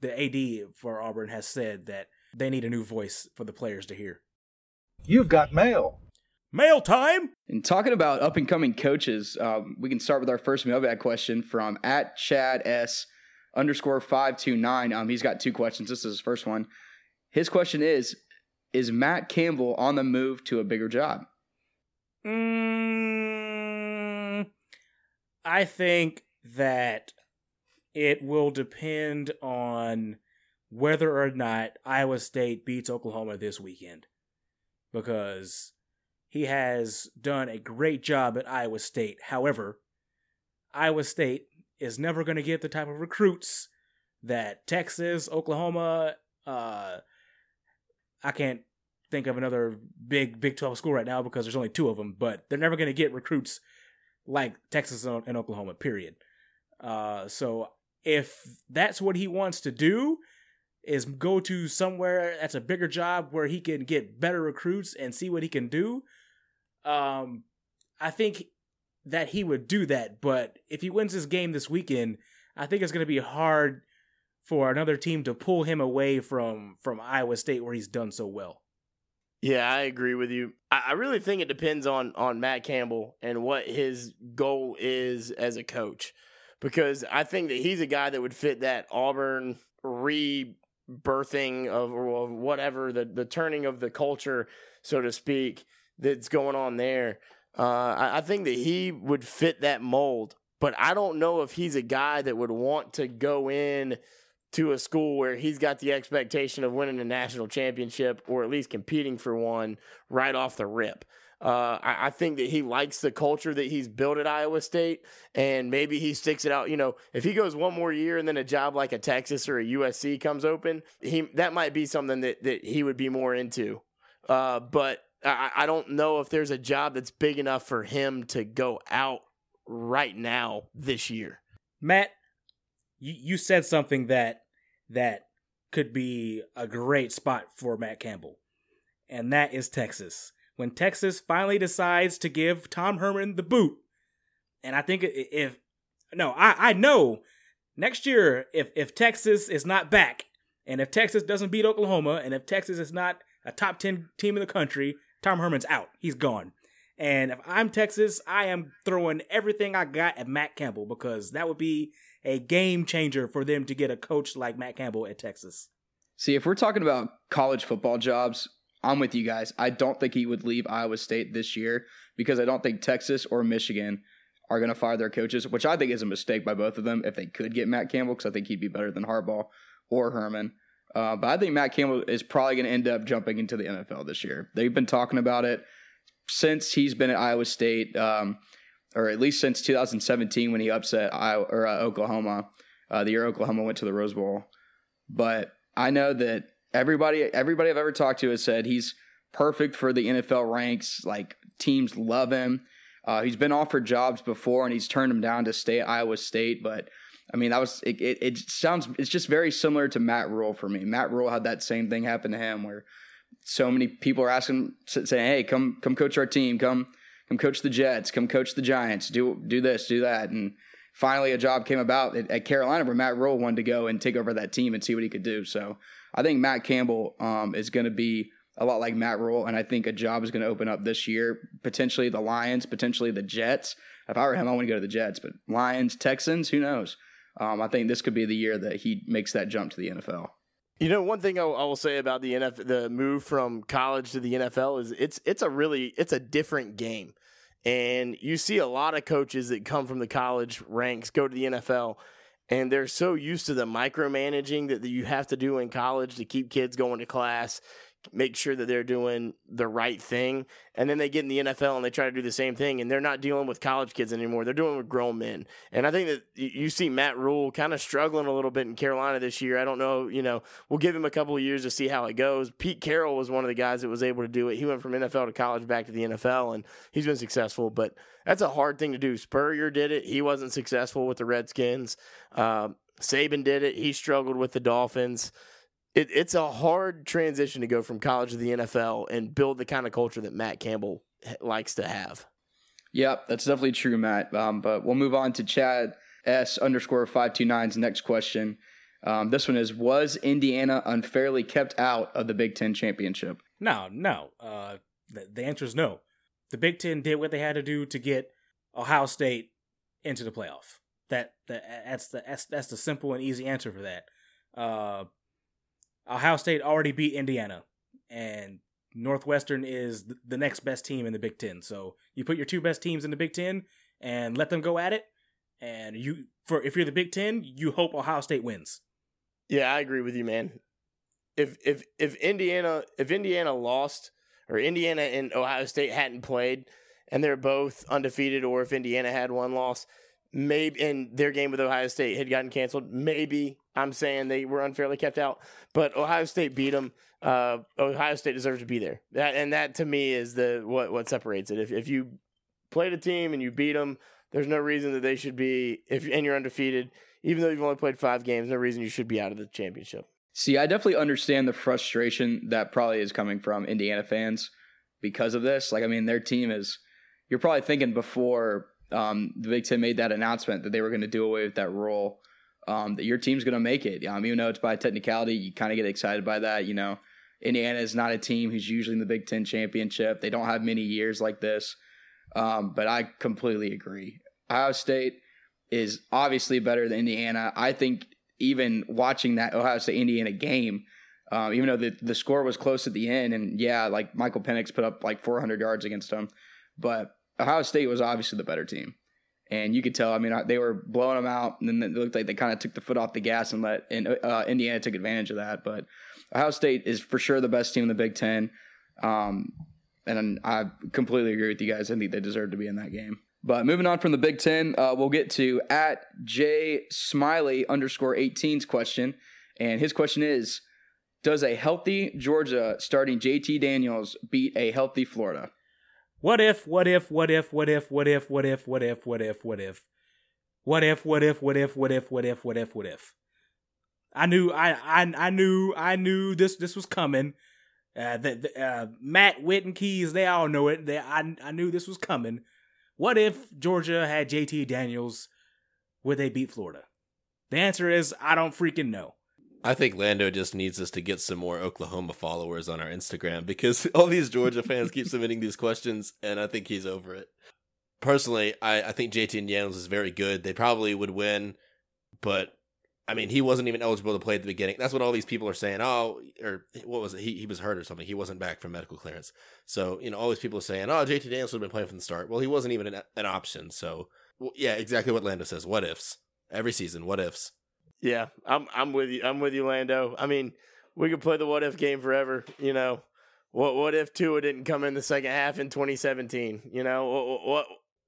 the AD for Auburn has said that they need a new voice for the players to hear. You've got mail. Mail time. And talking about up and coming coaches, um, we can start with our first mailbag question from at Chad S underscore five two nine. Um, he's got two questions. This is his first one. His question is: Is Matt Campbell on the move to a bigger job? Mm, I think that it will depend on whether or not Iowa State beats Oklahoma this weekend, because he has done a great job at Iowa State. However, Iowa State is never going to get the type of recruits that Texas, Oklahoma, uh, I can't think of another big Big 12 school right now because there's only two of them, but they're never going to get recruits like Texas and Oklahoma, period. Uh, so if that's what he wants to do, is go to somewhere that's a bigger job where he can get better recruits and see what he can do. Um, I think that he would do that. But if he wins this game this weekend, I think it's going to be hard for another team to pull him away from from Iowa State where he's done so well. Yeah, I agree with you. I, really think it depends on on Matt Campbell and what his goal is as a coach, because I think that he's a guy that would fit that Auburn rebirthing of whatever the the turning of the culture, so to speak, that's going on there. Uh, I, I think that he would fit that mold, but I don't know if he's a guy that would want to go in to a school where he's got the expectation of winning a national championship or at least competing for one right off the rip. Uh, I, I, think that he likes the culture that he's built at Iowa State, and maybe he sticks it out. You know, if he goes one more year and then a job like a Texas or a USC comes open, he that might be something that that he would be more into. Uh, but I, I don't know if there's a job that's big enough for him to go out right now this year. Matt, you, you said something that that could be a great spot for Matt Campbell, and that is Texas. When Texas finally decides to give Tom Herman the boot, and I think if no, I I know next year if if Texas is not back, and if Texas doesn't beat Oklahoma, and if Texas is not a top ten team in the country, Tom Herman's out. He's gone. And if I'm Texas, I am throwing everything I got at Matt Campbell because that would be a game changer for them to get a coach like Matt Campbell at Texas. See, if we're talking about college football jobs, I'm with you guys. I don't think he would leave Iowa State this year because I don't think Texas or Michigan are going to fire their coaches, which I think is a mistake by both of them if they could get Matt Campbell because I think he'd be better than Harbaugh or Herman. Uh, but I think Matt Campbell is probably going to end up jumping into the NFL this year. They've been talking about it since he's been at Iowa State, um, or at least since 2017 when he upset Iowa, or uh, Oklahoma, uh, the year Oklahoma went to the Rose Bowl. But I know that everybody everybody I've ever talked to has said he's perfect for the NFL ranks. Like teams love him. Uh, he's been offered jobs before and he's turned them down to stay at Iowa State. But I mean, that was it, it, it. sounds it's just very similar to Matt Rhule for me. Matt Rhule had that same thing happen to him where so many people are asking, saying, "Hey, come come coach our team. Come come coach the Jets. Come coach the Giants. Do do this, do that." And finally, a job came about at, at Carolina where Matt Rhule wanted to go and take over that team and see what he could do. So I think Matt Campbell um, is going to be a lot like Matt Rhule, and I think a job is going to open up this year. Potentially the Lions, potentially the Jets. If I were him, I want to go to the Jets, but Lions, Texans, who knows? Um, I think this could be the year that he makes that jump to the NFL. You know, one thing I, I will say about the NFL, the move from college to the NFL is it's it's a really it's a different game, and you see a lot of coaches that come from the college ranks go to the NFL, and they're so used to the micromanaging that you have to do in college to keep kids going to class make sure that they're doing the right thing. And then they get in the NFL and they try to do the same thing, and they're not dealing with college kids anymore. They're doing with grown men. And I think that you see Matt Rhule kind of struggling a little bit in Carolina this year. I don't know, you know, we'll give him a couple of years to see how it goes. Pete Carroll was one of the guys that was able to do it. He went from NFL to college back to the NFL, and he's been successful. But that's a hard thing to do. Spurrier did it. He wasn't successful with the Redskins. Uh, Saban did it. He struggled with the Dolphins it, it's a hard transition to go from college to the NFL and build the kind of culture that Matt Campbell likes to have. Yep, that's definitely true, Matt. Um, but we'll move on to Chad S underscore 529's next question. Um, this one is Was Indiana unfairly kept out of the Big Ten championship? No, no. Uh, the, the answer is no. The Big Ten did what they had to do to get Ohio State into the playoff. That, that that's the that's, that's the simple and easy answer for that. Uh, Ohio State already beat Indiana, and Northwestern is the next best team in the Big Ten. So you put your two best teams in the Big Ten and let them go at it. And you, for if you're the Big Ten, you hope Ohio State wins. Yeah, I agree with you, man. If if if Indiana if Indiana lost or Indiana and Ohio State hadn't played and they're both undefeated, or if Indiana had one loss, maybe and their game with Ohio State had gotten canceled, maybe I'm saying they were unfairly kept out, but Ohio State beat them. Uh, Ohio State deserves to be there. That and that to me is the what what separates it. If if you played a team and you beat them, there's no reason that they should be. If and you're undefeated, even though you've only played five games, no reason you should be out of the championship. See, I definitely understand the frustration that probably is coming from Indiana fans because of this. Like, I mean, their team is. You're probably thinking before um, the Big Ten made that announcement that they were going to do away with that rule um, that your team's going to make it. Um, even though it's by technicality, you kind of get excited by that. You know, Indiana is not a team who's usually in the Big Ten championship. They don't have many years like this. Um, but I completely agree. Ohio State is obviously better than Indiana. I think even watching that Ohio State Indiana game, um, even though the, the score was close at the end, and yeah, like Michael Penix put up like 400 yards against them, but Ohio State was obviously the better team and you could tell. I mean, they were blowing them out, and then it looked like they kind of took the foot off the gas and let. And uh, Indiana took advantage of that. But Ohio State is for sure the best team in the Big Ten, um, and I completely agree with you guys. I think they deserve to be in that game. But moving on from the Big Ten, uh, we'll get to at J Smiley underscore 18's question, and his question is: Does a healthy Georgia starting JT Daniels beat a healthy Florida? What if, what if, what if, what if, what if, what if, what if, what if, what if, what if, what if, what if, what if, what if, what if, what if. I knew, I, I, I knew, I knew this, this was coming. Uh, the, uh, Matt Witt and Keys, they all know it. They, I, I knew this was coming. What if Georgia had JT Daniels? Would they beat Florida? The answer is I don't freaking know. I think Lando just needs us to get some more Oklahoma followers on our Instagram because [LAUGHS] all these Georgia fans keep submitting these questions, and I think he's over it. Personally, I, I think JT Daniels is very good. They probably would win, but I mean, he wasn't even eligible to play at the beginning. That's what all these people are saying. Oh, or what was it? He, he was hurt or something. He wasn't back from medical clearance. So, you know, all these people are saying, oh, JT Daniels would have been playing from the start. Well, he wasn't even an, an option. So, well, yeah, exactly what Lando says. What ifs? Every season, what ifs? Yeah, I'm I'm with you. I'm with you, Lando. I mean, we could play the what if game forever. You know, what what if Tua didn't come in the second half in 2017? You know, what what,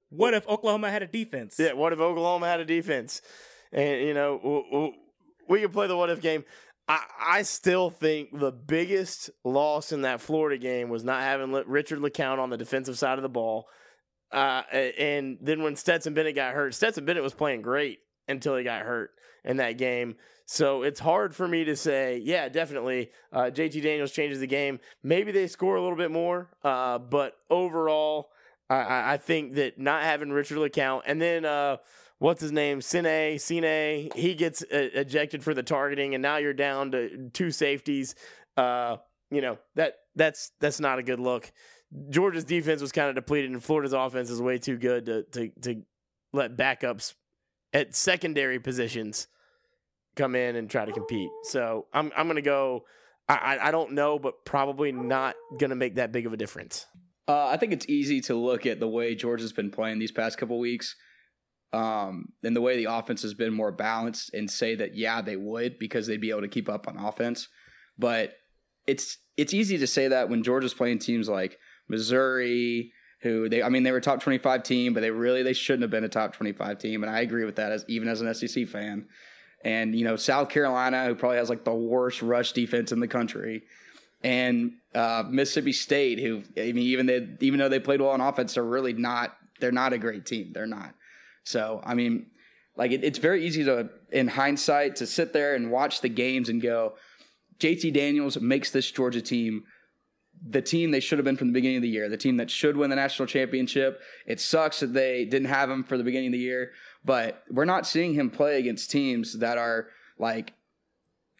what if Oklahoma had a defense? Yeah, what if Oklahoma had a defense? And you know, we could play the what if game. I, I still think the biggest loss in that Florida game was not having Richard LeCounte on the defensive side of the ball. Uh, and then when Stetson Bennett got hurt, Stetson Bennett was playing great until he got hurt in that game. So it's hard for me to say, yeah, definitely. Uh, JT Daniels changes the game. Maybe they score a little bit more, uh, but overall, I, I, think that not having Richard LeCounte and then uh, what's his name, Cine, Cine, he gets uh, ejected for the targeting, and now you're down to two safeties. Uh, you know that that's that's not a good look. Georgia's defense was kind of depleted, and Florida's offense is way too good to to to let backups at secondary positions come in and try to compete. So I'm I'm gonna go. I I don't know, but probably not gonna make that big of a difference. Uh, I think it's easy to look at the way George has been playing these past couple weeks, um, and the way the offense has been more balanced, and say that yeah they would because they'd be able to keep up on offense. But it's it's easy to say that when Georgia's playing teams like Missouri, who they I mean they were a top 25 team, but they really they shouldn't have been a top 25 team and I agree with that as even as an SEC fan. And you know, South Carolina who probably has like the worst rush defense in the country. And uh, Mississippi State who I mean even they even though they played well on offense, they're really not they're not a great team. They're not. So, I mean, like it, it's very easy to in hindsight to sit there and watch the games and go JT Daniels makes this Georgia team the team they should have been from the beginning of the year, the team that should win the national championship. It sucks that they didn't have him for the beginning of the year, but we're not seeing him play against teams that are like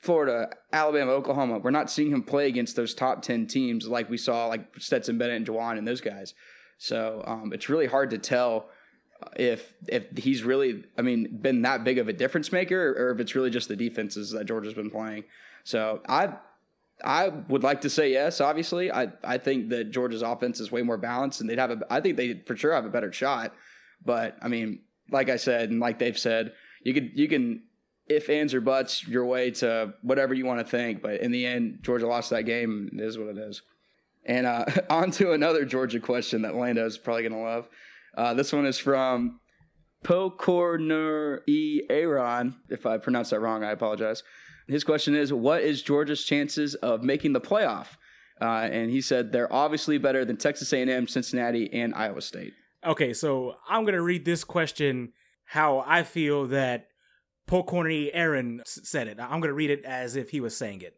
Florida, Alabama, Oklahoma. We're not seeing him play against those top 10 teams like we saw like Stetson Bennett and Juwan and those guys. So um, it's really hard to tell if if he's really, I mean, been that big of a difference maker or if it's really just the defenses that Georgia's been playing. So I I would like to say yes. Obviously, I I think that Georgia's offense is way more balanced, and they'd have a. I think they for sure have a better shot. But I mean, like I said, and like they've said, you could you can if ands or buts your way to whatever you want to think. But in the end, Georgia lost that game. It is what it is. And uh, [LAUGHS] on to another Georgia question that Lando is probably going to love. Uh, this one is from Pokorner E. Aaron. If I pronounced that wrong, I apologize. His question is, what is Georgia's chances of making the playoff? Uh, and he said they're obviously better than Texas A&M, Cincinnati, and Iowa State. Okay, so I'm gonna read this question how I feel that Paul Corny Aaron said it. I'm gonna read it as if he was saying it.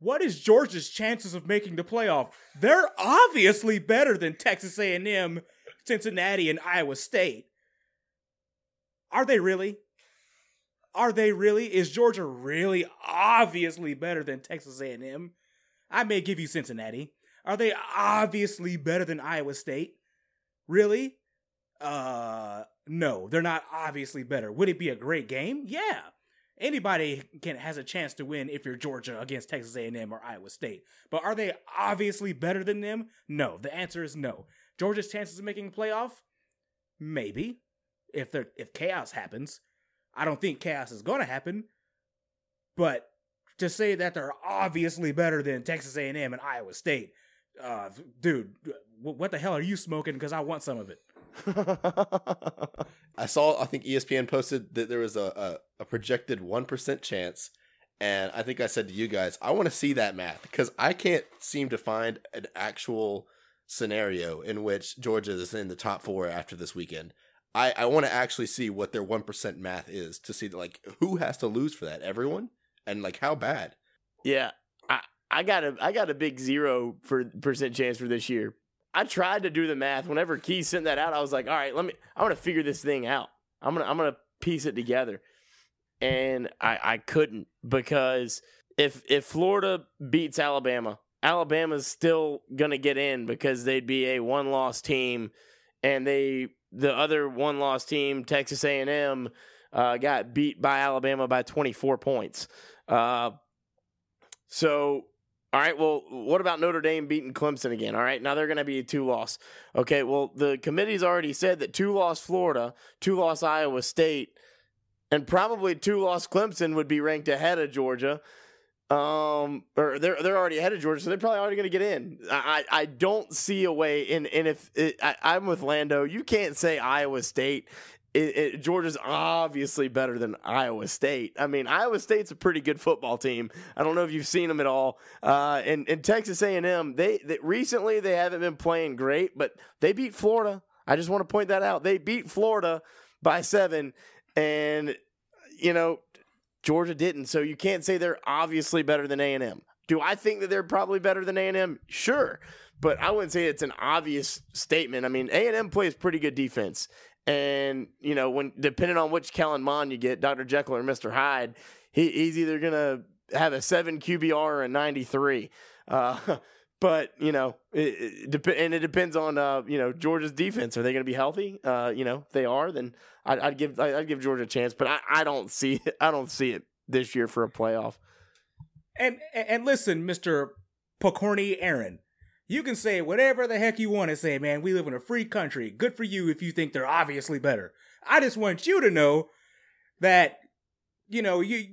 What is Georgia's chances of making the playoff? They're obviously better than Texas A&M, Cincinnati, and Iowa State. Are they really? Are they really? Is Georgia really obviously better than Texas A&M? I may give you Cincinnati. Are they obviously better than Iowa State? Really? Uh no, they're not obviously better. Would it be a great game? Yeah. Anybody can has a chance to win if you're Georgia against Texas A&M or Iowa State. But are they obviously better than them? No. The answer is no. Georgia's chances of making playoff? Maybe. If there if chaos happens. I don't think chaos is going to happen. But to say that they're obviously better than Texas A&M and Iowa State, uh, dude, what the hell are you smoking? Because I want some of it. [LAUGHS] I saw. I think ESPN posted that there was a a, a projected one percent chance, and I think I said to you guys, I want to see that math because I can't seem to find an actual scenario in which Georgia is in the top four after this weekend. I, I want to actually see what their one percent math is to see like who has to lose for that. Everyone and like how bad. Yeah, I I got a I got a big zero for percent chance for this year. I tried to do the math. Whenever Key sent that out, I was like, all right, let me. I'm gonna figure this thing out. I'm gonna I'm gonna piece it together, and I I couldn't because if if Florida beats Alabama, Alabama's still gonna get in because they'd be a one loss team, and they the other one loss team, Texas A&M, uh, got beat by Alabama by 24 points. Uh, so, all right, well, what about Notre Dame beating Clemson again? All right, now they're going to be a two loss. Okay, well, the committee's already said that two loss Florida, two loss Iowa State, and probably two loss Clemson would be ranked ahead of Georgia. Um, or they're they're already ahead of Georgia, so they're probably already going to get in. I I don't see a way. And and if it, I, I'm with Lando, you can't say Iowa State it, it, Georgia's obviously better than Iowa State. I mean, Iowa State's a pretty good football team. I don't know if you've seen them at all. Uh, and, and Texas A&M, they, they recently they haven't been playing great, but they beat Florida. I just want to point that out. They beat Florida by seven, and you know Georgia didn't. So you can't say they're obviously better than A&M. Do I think that they're probably better than A&M? Sure, but I wouldn't say it's an obvious statement. I mean, A&M plays pretty good defense. And, you know, when depending on which Kellen Mond you get, Dr. Jekyll or Mr. Hyde, he, he's either going to have a 7 QBR or a 93. Uh, [LAUGHS] but, you know, it, it, and it depends on, uh, you know, Georgia's defense. Are they going to be healthy? Uh, you know, if they are, then I'd, I'd give I'd give Georgia a chance. But I, I don't see it. I don't see it this year for a playoff. And and listen, Mister Pokorny Aaron, you can say whatever the heck you want to say, man. We live in a free country. Good for you if you think they're obviously better. I just want you to know that you know you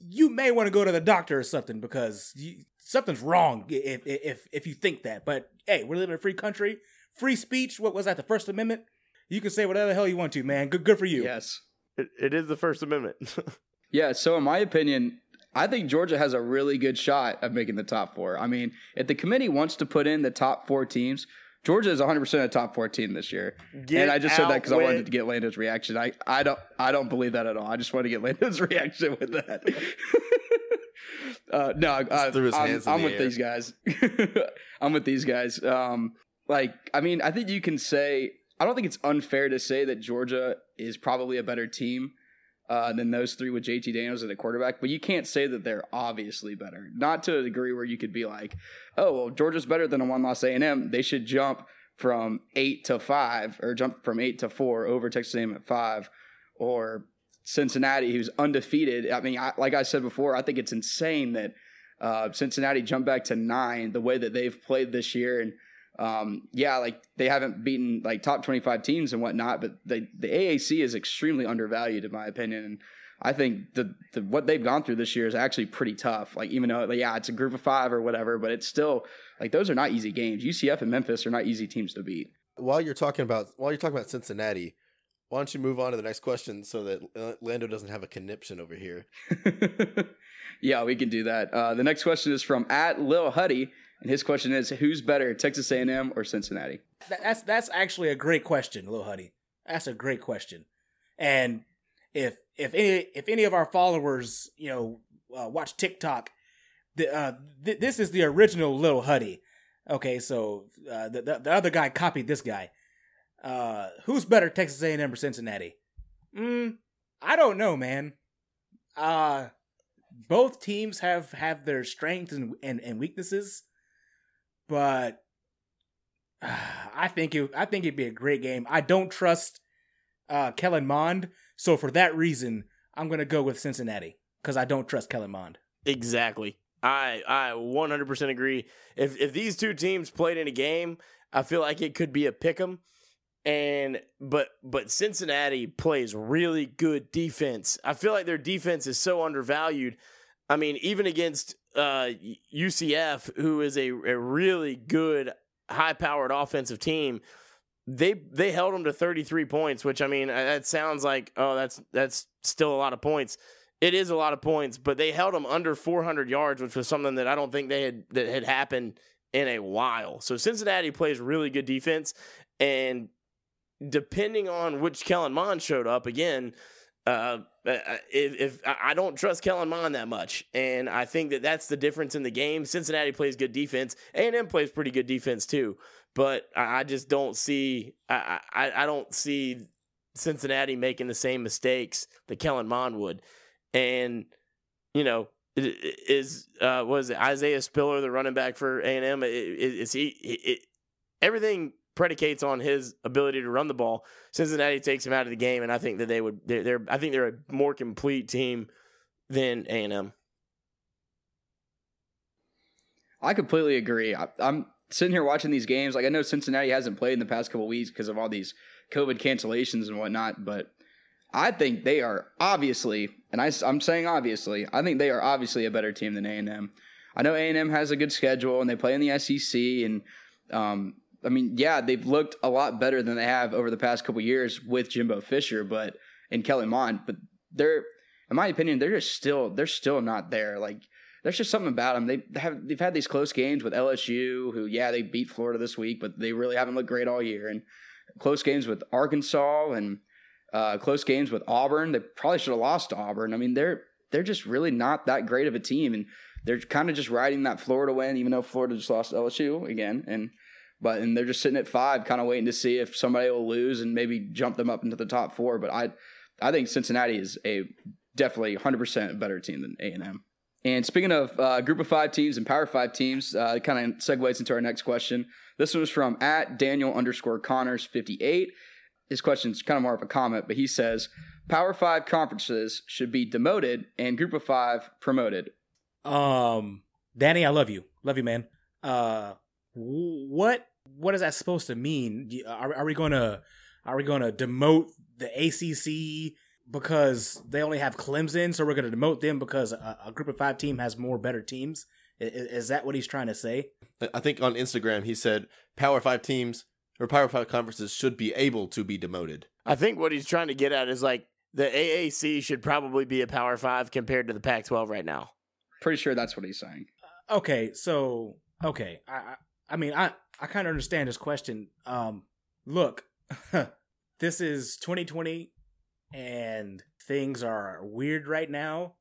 you may want to go to the doctor or something because you, something's wrong if if if you think that. But hey, we're living in a free country. Free speech. What was that? The First Amendment. You can say whatever the hell you want to, man. Good good for you. Yes. It, it is the First Amendment. [LAUGHS] yeah. So in my opinion, I think Georgia has a really good shot of making the top four. I mean, if the committee wants to put in the top four teams, Georgia is 100 percent a top four team this year. Get and I just said that because I wanted to get Lando's reaction. I, I don't I don't believe that at all. I just want to get Lando's [LAUGHS] reaction with that. [LAUGHS] uh, no, I, threw his I'm, hands I'm, I'm with air. these guys. [LAUGHS] I'm with these guys. Um, like, I mean, I think you can say I don't think it's unfair to say that Georgia is probably a better team uh, than those three with JT Daniels at the quarterback. But you can't say that they're obviously better. Not to a degree where you could be like, oh, well, Georgia's better than a one loss A&M. They should jump from eight to five or jump from eight to four over Texas A&M at five or Cincinnati, who's undefeated. I mean, I, like I said before, I think it's insane that uh, Cincinnati jumped back to nine the way that they've played this year and – um, yeah, like they haven't beaten like top 25 teams and whatnot, but the the AAC is extremely undervalued in my opinion. And I think the, the what they've gone through this year is actually pretty tough. Like even though like, yeah, it's a group of five or whatever, but it's still like those are not easy games. UCF and Memphis are not easy teams to beat. While you're talking about while you're talking about Cincinnati, why don't you move on to the next question so that Lando doesn't have a conniption over here? [LAUGHS] yeah, we can do that. Uh, the next question is from at Lil Huddy. And his question is, who's better, Texas A&M or Cincinnati? That's that's actually a great question, Lil Huddy. That's a great question. And if if any if any of our followers, you know, uh, watch TikTok, the, uh, th- this is the original Lil Huddy. Okay, so uh, the, the, the other guy copied this guy. Uh, who's better, Texas A&M or Cincinnati? Mm, I don't know, man. Uh, both teams have have their strengths and, and, and weaknesses but uh, [SIGHS] I think it I think it'd be a great game. I don't trust uh, Kellen Mond, so for that reason, I'm gonna go with Cincinnati because I don't trust Kellen Mond. Exactly. I I 100% agree. If if these two teams played in a game, I feel like it could be a pick 'em. And but but Cincinnati plays really good defense. I feel like their defense is so undervalued. I mean, even against uh, UCF, who is a, a really good, high powered offensive team, they they held them to 33 points, which I mean, that sounds like oh, that's that's still a lot of points. It is a lot of points, but they held them under 400 yards, which was something that I don't think they had that had happened in a while. So Cincinnati plays really good defense, and depending on which Kellen Mond showed up again, uh, if, if, I don't trust Kellen Mond that much, and I think that that's the difference in the game. Cincinnati plays good defense, A and M plays pretty good defense too, but I, just don't see I, I, I don't see Cincinnati making the same mistakes that Kellen Mond would, and you know is uh was Isaiah Spiller the running back for A and M? Is he it, everything predicates on his ability to run the ball. Cincinnati takes him out of the game, and I think that they would. They're, they're I think they're a more complete team than A and M. I completely agree. I, am sitting here watching these games. Like I know Cincinnati hasn't played in the past couple weeks because of all these COVID cancellations and whatnot, but I think they are obviously, and I, I'm saying obviously, I think they are obviously a better team than A and M. I know A and M has a good schedule and they play in the SEC and um, I mean, yeah, they've looked a lot better than they have over the past couple years with Jimbo Fisher, but and Kellen Mond, but they're, in my opinion, they're just still they're still not there. Like there's just something about them. They have they've had these close games with LSU, who yeah they beat Florida this week, but they really haven't looked great all year, and close games with Arkansas and uh, close games with Auburn. They probably should have lost to Auburn. I mean, they're they're just really not that great of a team, and they're kind of just riding that Florida win, even though Florida just lost LSU again, and but and they're just sitting at five, kind of waiting to see if somebody will lose and maybe jump them up into the top four. But I I think Cincinnati is a definitely 100% better team than A and M. And speaking of uh, group of five teams and power five teams, uh, it kind of segues into our next question. This one was from at Daniel underscore Connors 58. His question is kind of more of a comment, but he says Power Five conferences should be demoted and Group of Five promoted. Um, Danny, I love you, love you, man. Uh, what what is that supposed to mean? Are, are we gonna are we gonna demote the ACC because they only have Clemson, so we're gonna demote them because a, a Group of Five team has more better teams? Is, is that what he's trying to say? I think on Instagram he said Power Five teams or Power Five conferences should be able to be demoted. I think what he's trying to get at is like the AAC should probably be a Power Five compared to the Pac-12 right now. Pretty sure that's what he's saying. Uh, okay, so okay, I I, mean I I kind of understand his question. Um, look, [LAUGHS] this is 2020, and things are weird right now,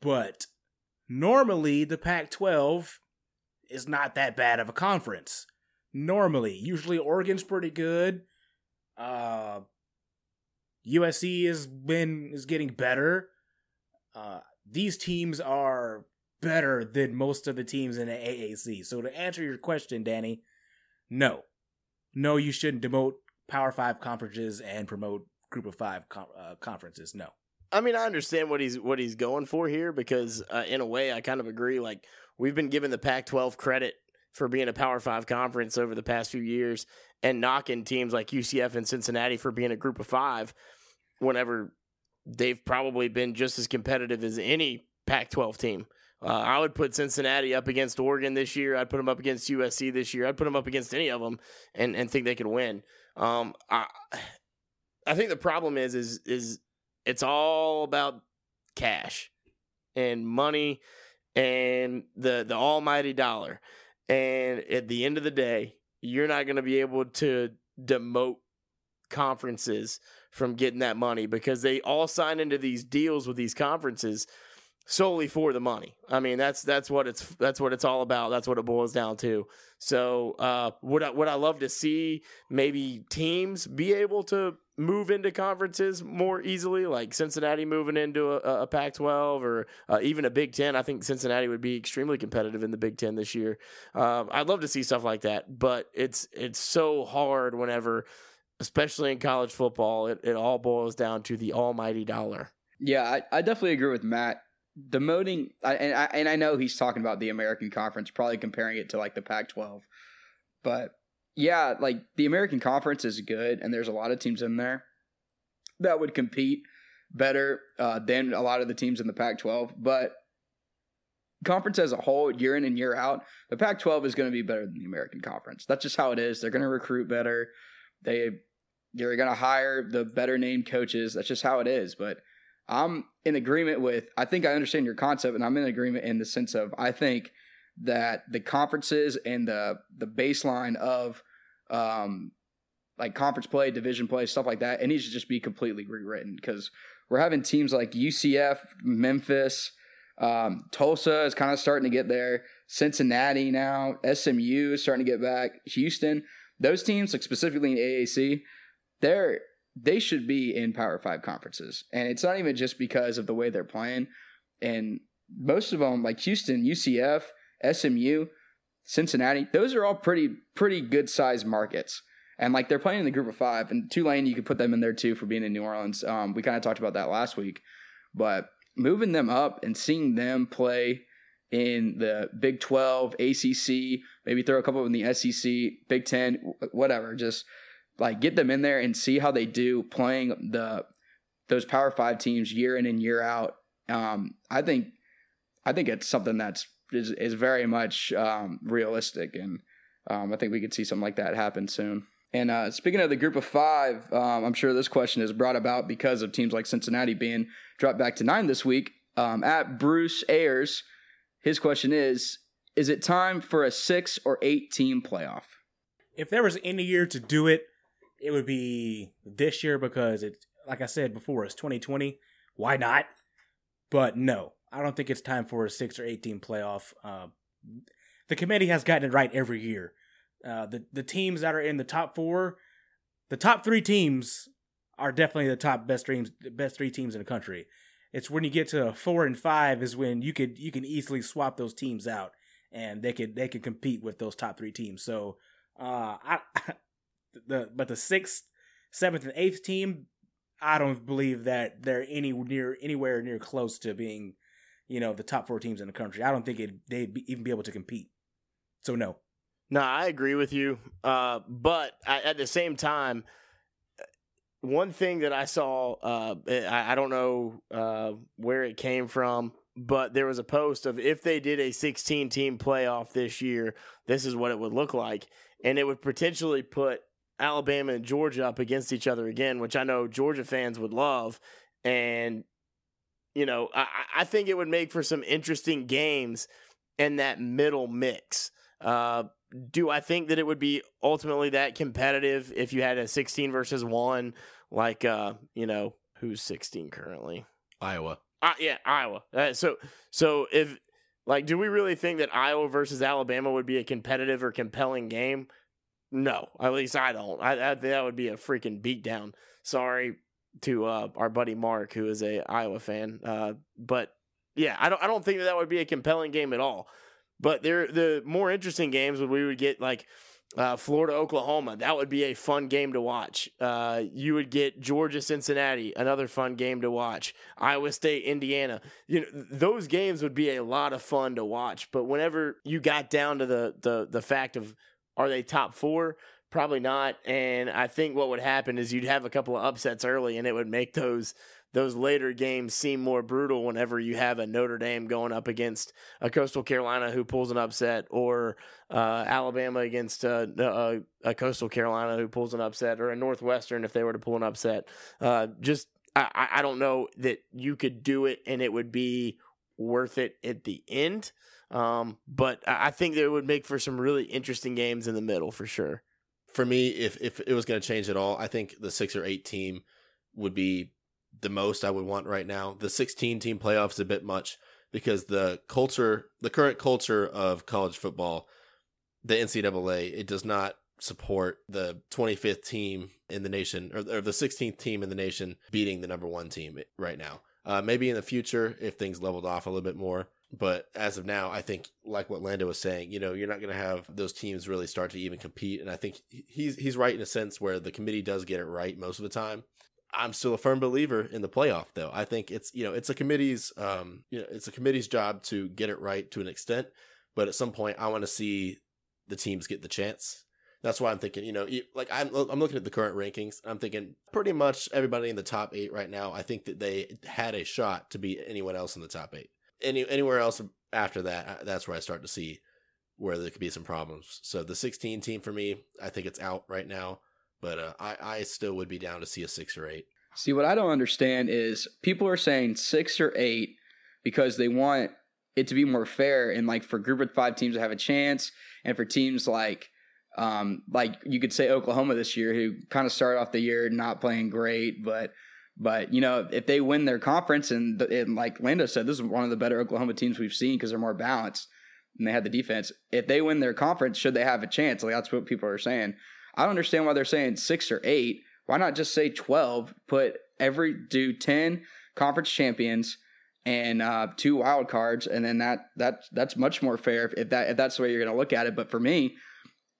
but normally the Pac-12 is not that bad of a conference. Normally, usually Oregon's pretty good. Uh, USC has been is getting better. Uh, these teams are better than most of the teams in the AAC. So to answer your question, Danny, no, no, you shouldn't demote Power Five conferences and promote Group of Five com- uh, conferences. No. I mean, I understand what he's what he's going for here because, uh, in a way, I kind of agree. Like we've been given the Pac-12 credit for being a Power Five conference over the past few years, and knocking teams like UCF and Cincinnati for being a Group of Five, whenever they've probably been just as competitive as any Pac-12 team. Uh, I would put Cincinnati up against Oregon this year. I'd put them up against USC this year. I'd put them up against any of them, and, and think they could win. Um, I I think the problem is is is it's all about cash and money and the the almighty dollar. And at the end of the day, you're not going to be able to demote conferences from getting that money because they all sign into these deals with these conferences solely for the money. I mean, that's that's what it's that's what it's all about. That's what it boils down to. So, uh, would I would I love to see maybe teams be able to move into conferences more easily, like Cincinnati moving into a, a Pac-12 or uh, even a Big Ten? I think Cincinnati would be extremely competitive in the Big Ten this year. Um, I'd love to see stuff like that, but it's it's so hard whenever, especially in college football, it, it all boils down to the almighty dollar. Yeah, I, I definitely agree with Matt demoting, I, and I and I know he's talking about the American Conference, probably comparing it to like the Pac-12, but yeah, like the American Conference is good, and there's a lot of teams in there that would compete better uh, than a lot of the teams in the Pac-12, but conference as a whole, year in and year out, the Pac-12 is going to be better than the American Conference. That's just how it is. They're going to recruit better. They they're going to hire the better named coaches. That's just how it is. But I'm in agreement with, I think I understand your concept, and I'm in agreement in the sense of I think that the conferences and the the baseline of um like conference play, division play, stuff like that, it needs to just be completely rewritten because we're having teams like UCF, Memphis, um, Tulsa is kind of starting to get there. Cincinnati now, SMU is starting to get back. Houston, those teams, like specifically in AAC, they're they should be in Power Five conferences, and it's not even just because of the way they're playing. And most of them, like Houston, UCF, SMU, Cincinnati, those are all pretty pretty good sized markets. And like they're playing in the group of five, and Tulane, you could put them in there too for being in New Orleans. Um, we kind of talked about that last week, but moving them up and seeing them play in the Big 12, ACC, maybe throw a couple in the SEC, Big 10, whatever, just like get them in there and see how they do playing the those Power Five teams year in and year out. Um, I think I think it's something that's is, is very much um, realistic, and um, I think we could see something like that happen soon. And uh, speaking of the group of five, um, I'm sure this question is brought about because of teams like Cincinnati being dropped back to nine this week. Um, at Bruce Ayers, his question is Is it time for a six or eight team playoff? If there was any year to do it, it would be this year because it, like I said before, it's 2020. Why not? But no, I don't think it's time for a six or eight team playoff. Uh, the committee has gotten it right every year. Uh, the the teams that are in the top four, the top three teams are definitely the top best teams, best three teams in the country. It's when you get to four and five is when you could you can easily swap those teams out and they could they could compete with those top three teams. So uh, I the but the sixth, seventh, and eighth team, I don't believe that they're any near anywhere near close to being, you know, the top four teams in the country. I don't think it they'd be, even be able to compete. So no. No, I agree with you. Uh, but I, at the same time, one thing that I saw, uh, I, I, don't know uh, where it came from, but there was a post of if they did a 16 team playoff this year, this is what it would look like. And it would potentially put Alabama and Georgia up against each other again, which I know Georgia fans would love. And, you know, I, I think it would make for some interesting games in that middle mix. Uh, do I think that it would be ultimately that competitive if you had a 16 versus 1 like uh you know who's 16 currently Iowa uh, yeah Iowa uh, so so if like do we really think that Iowa versus Alabama would be a competitive or compelling game no at least I don't I, I that would be a freaking beatdown sorry to uh our buddy Mark who is a Iowa fan uh but yeah I don't I don't think that, that would be a compelling game at all but there, the more interesting games would we would get like uh, Florida, Oklahoma. That would be a fun game to watch. Uh, you would get Georgia, Cincinnati, another fun game to watch. Iowa State, Indiana. You know, those games would be a lot of fun to watch. But whenever you got down to the the the fact of are they top four? Probably not. And I think what would happen is you'd have a couple of upsets early, and it would make those those later games seem more brutal whenever you have a Notre Dame going up against a Coastal Carolina who pulls an upset, or uh, Alabama against a, a, a, Coastal Carolina who pulls an upset, or a Northwestern if they were to pull an upset. Uh, just I, I don't know that you could do it and it would be worth it at the end. Um, but I think that it would make for some really interesting games in the middle for sure. For me, if if it was going to change at all, I think the six or eight team would be the most I would want right now. The 16 team playoffs is a bit much because the culture, the current culture of college football, the NCAA, it does not support the 25th team in the nation or, or the 16th team in the nation beating the number one team right now. Uh, maybe in the future if things leveled off a little bit more. But as of now, I think like what Lando was saying, you know, you're not going to have those teams really start to even compete. And I think he's he's right in a sense where the committee does get it right most of the time. I'm still a firm believer in the playoff, though. I think it's you know it's a committee's um you know it's a committee's job to get it right to an extent, but at some point I want to see the teams get the chance. That's why I'm thinking, you know, like I'm I'm looking at the current rankings. I'm thinking pretty much everybody in the top eight right now. I think that they had a shot to beat anyone else in the top eight. Any anywhere else after that, that's where I start to see where there could be some problems. So the 16 team for me, I think it's out right now. But uh, I, I still would be down to see a six or eight. See, what I don't understand is people are saying six or eight because they want it to be more fair and like for group of five teams to have a chance, and for teams like um, like you could say Oklahoma this year, who kind of started off the year not playing great, but but you know if they win their conference and, and like Lando said, this is one of the better Oklahoma teams we've seen because they're more balanced and they had the defense. If they win their conference, should they have a chance? Like that's what people are saying. I don't understand why they're saying six or eight. Why not just say 12? Put every, do 10 conference champions and uh, two wild cards, and then that that that's much more fair if that if that's the way you're going to look at it. But for me,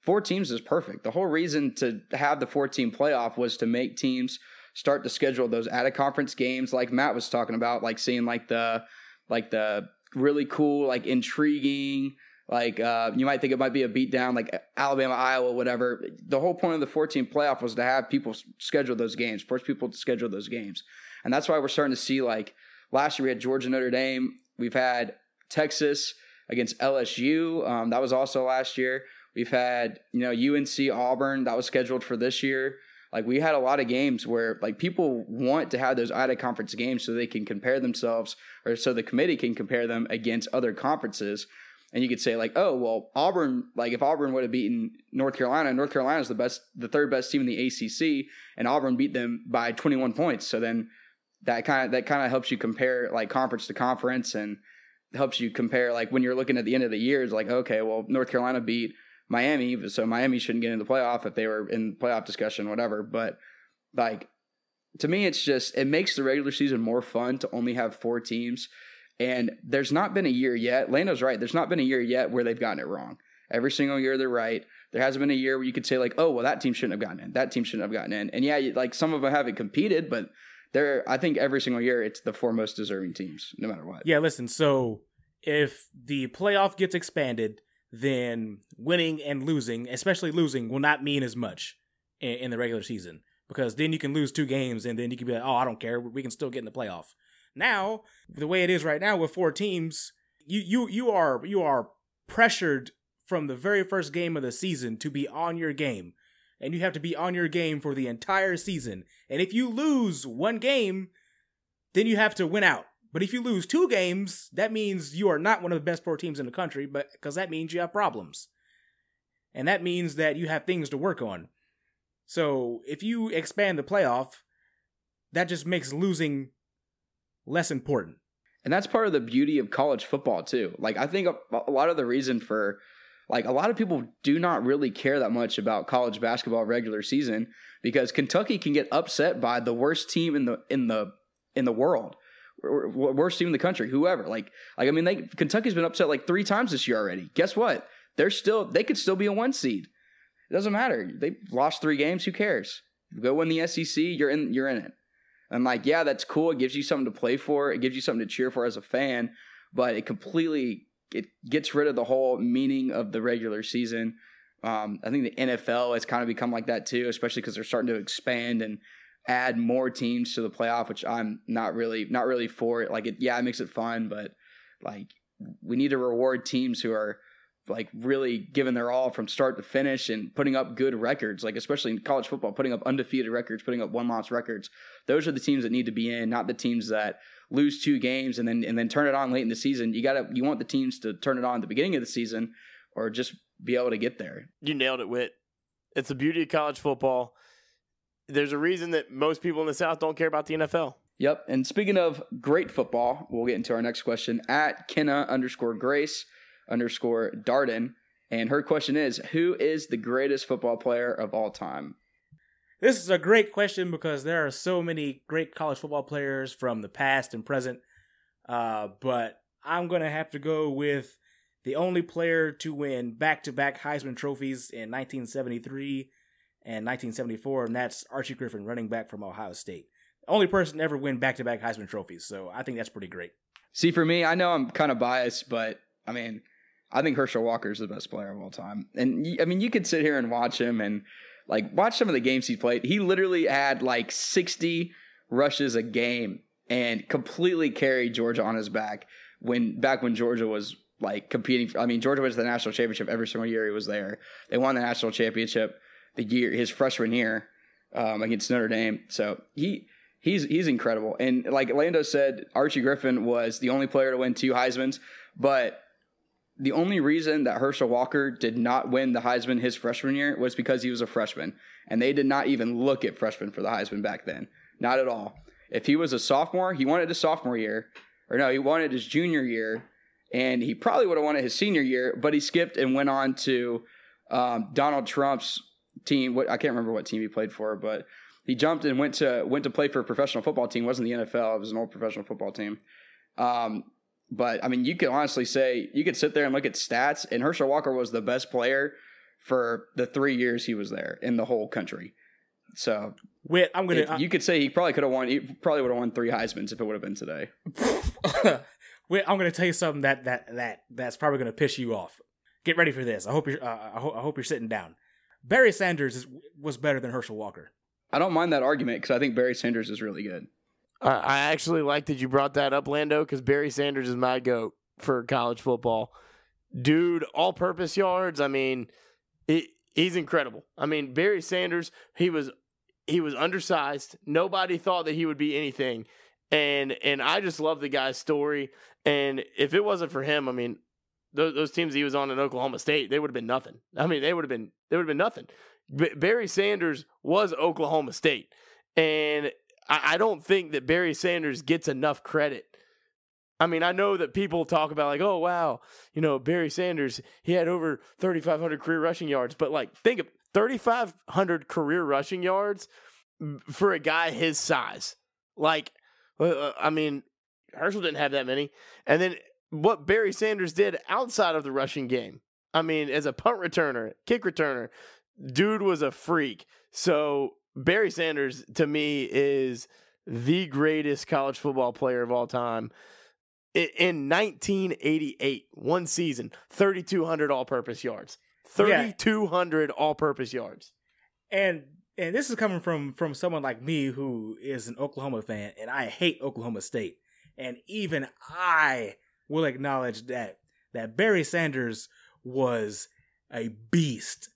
four teams is perfect. The whole reason to have the four team playoff was to make teams start to schedule those out of conference games, like Matt was talking about, like seeing like the like the really cool, like intriguing like uh, you might think it might be a beatdown, like Alabama, Iowa, whatever. The whole point of the 14 playoff was to have people schedule those games, force people to schedule those games, and that's why we're starting to see like last year we had Georgia, Notre Dame, we've had Texas against LSU. Um, that was also last year. We've had, you know, UNC Auburn that was scheduled for this year. Like we had a lot of games where like people want to have those out of conference games so they can compare themselves or so the committee can compare them against other conferences. And you could say like, oh well, Auburn like if Auburn would have beaten North Carolina, North Carolina is the best, the third best team in the ACC, and Auburn beat them by 21 points. So then that kind of that kind of helps you compare like conference to conference and helps you compare like when you're looking at the end of the year. It's like okay, well North Carolina beat Miami, so Miami shouldn't get into the playoff if they were in playoff discussion, whatever. But like to me, it's just it makes the regular season more fun to only have four teams. And there's not been a year yet. Lando's right. There's not been a year yet where they've gotten it wrong. Every single year they're right. There hasn't been a year where you could say like, oh, well, that team shouldn't have gotten in. That team shouldn't have gotten in. And yeah, like some of them haven't competed, but they're. I think every single year it's the four most deserving teams, no matter what. Yeah, listen. So if the playoff gets expanded, then winning and losing, especially losing, will not mean as much in, in, the regular season because then you can lose two games and then you can be like, oh, I don't care, we can still get in the playoff. Now, the way it is right now with four teams, you you you are you are pressured from the very first game of the season to be on your game. And you have to be on your game for the entire season. And if you lose one game, then you have to win out. But if you lose two games, that means you are not one of the best four teams in the country, but because that means you have problems. And that means that you have things to work on. So if you expand the playoff, that just makes losing less important. And that's part of the beauty of college football too. Like I think a, a lot of the reason for like a lot of people do not really care that much about college basketball regular season because Kentucky can get upset by the worst team in the in the in the world worst team in the country, whoever. Like, like I mean, they Kentucky's been upset like three times this year already. Guess what? They're still they could still be a one seed. It doesn't matter. They lost three games. Who cares? go win the SEC. You're in. You're in it. And like, yeah, that's cool. It gives you something to play for. It gives you something to cheer for as a fan. But it completely it gets rid of the whole meaning of the regular season. Um, I think the NFL has kind of become like that too, especially because they're starting to expand and add more teams to the playoff, which I'm not really not really for. Like it, yeah, it makes it fun, but like we need to reward teams who are like really giving their all from start to finish and putting up good records, like especially in college football, putting up undefeated records, putting up one loss records. Those are the teams that need to be in, not the teams that lose two games and then and then turn it on late in the season. You gotta you want the teams to turn it on at the beginning of the season or just be able to get there. You nailed it, Whit. It's the beauty of college football there's a reason that most people in the South don't care about the NFL. Yep. And speaking of great football, we'll get into our next question at Kenna underscore Grace underscore Darden. And her question is Who is the greatest football player of all time? This is a great question because there are so many great college football players from the past and present. Uh, but I'm going to have to go with the only player to win back to back Heisman trophies in 1973 and 1974, and that's Archie Griffin, running back from Ohio State. Only person to ever win back to back Heisman trophies, so I think that's pretty great. See, for me, I know I'm kind of biased, but I mean, I think Herschel Walker is the best player of all time. And I mean, you could sit here and watch him and like watch some of the games he played. He literally had like 60 rushes a game and completely carried Georgia on his back when back when Georgia was like competing. For, I mean, Georgia went to the national championship every single year he was there. They won the national championship the year his freshman year um, against Notre Dame. So he he's he's incredible. And like Lando said, Archie Griffin was the only player to win two Heisman's, but the only reason that Herschel Walker did not win the Heisman his freshman year was because he was a freshman, and they did not even look at freshmen for the Heisman back then, not at all. If he was a sophomore, he wanted his sophomore year, or no, he wanted his junior year, and he probably would have wanted his senior year, but he skipped and went on to um, Donald Trump's team. What I can't remember what team he played for, but he jumped and went to went to play for a professional football team. It wasn't the NFL. It was an old professional football team. Um, but I mean, you could honestly say you could sit there and look at stats, and Herschel Walker was the best player for the three years he was there in the whole country. So, wait, I'm gonna. It, you could say he probably could have won. He probably would have won three Heisman's if it would have been today. [LAUGHS] wait, I'm gonna tell you something that that that that's probably gonna piss you off. Get ready for this. I hope you're. Uh, I, ho- I hope you're sitting down. Barry Sanders is, was better than Herschel Walker. I don't mind that argument because I think Barry Sanders is really good. Uh, I actually like that you brought that up, Lando, because Barry Sanders is my goat for college football. Dude, all purpose yards. I mean, He, he's incredible. I mean, Barry Sanders, he was he was undersized. Nobody thought that he would be anything. And and I just love the guy's story. And if it wasn't for him, I mean, those, those teams he was on in Oklahoma State, they would have been nothing. I mean, they would have been they would have been nothing. B- Barry Sanders was Oklahoma State, and I, I don't think that Barry Sanders gets enough credit. I mean, I know that people talk about like, oh wow, you know, Barry Sanders, he had over 3,500 career rushing yards, but like, think of 3,500 career rushing yards for a guy his size. Like, uh, uh, I mean, Herschel didn't have that many, and then what Barry Sanders did outside of the rushing game. I mean, as a punt returner, kick returner, dude was a freak. So Barry Sanders to me is the greatest college football player of all time. In 1988, one season, 3,200 all-purpose yards. 3,200 all-purpose yards. And and this is coming from from someone like me who is an Oklahoma fan, and I hate Oklahoma State. And even I will acknowledge that that Barry Sanders was a beast.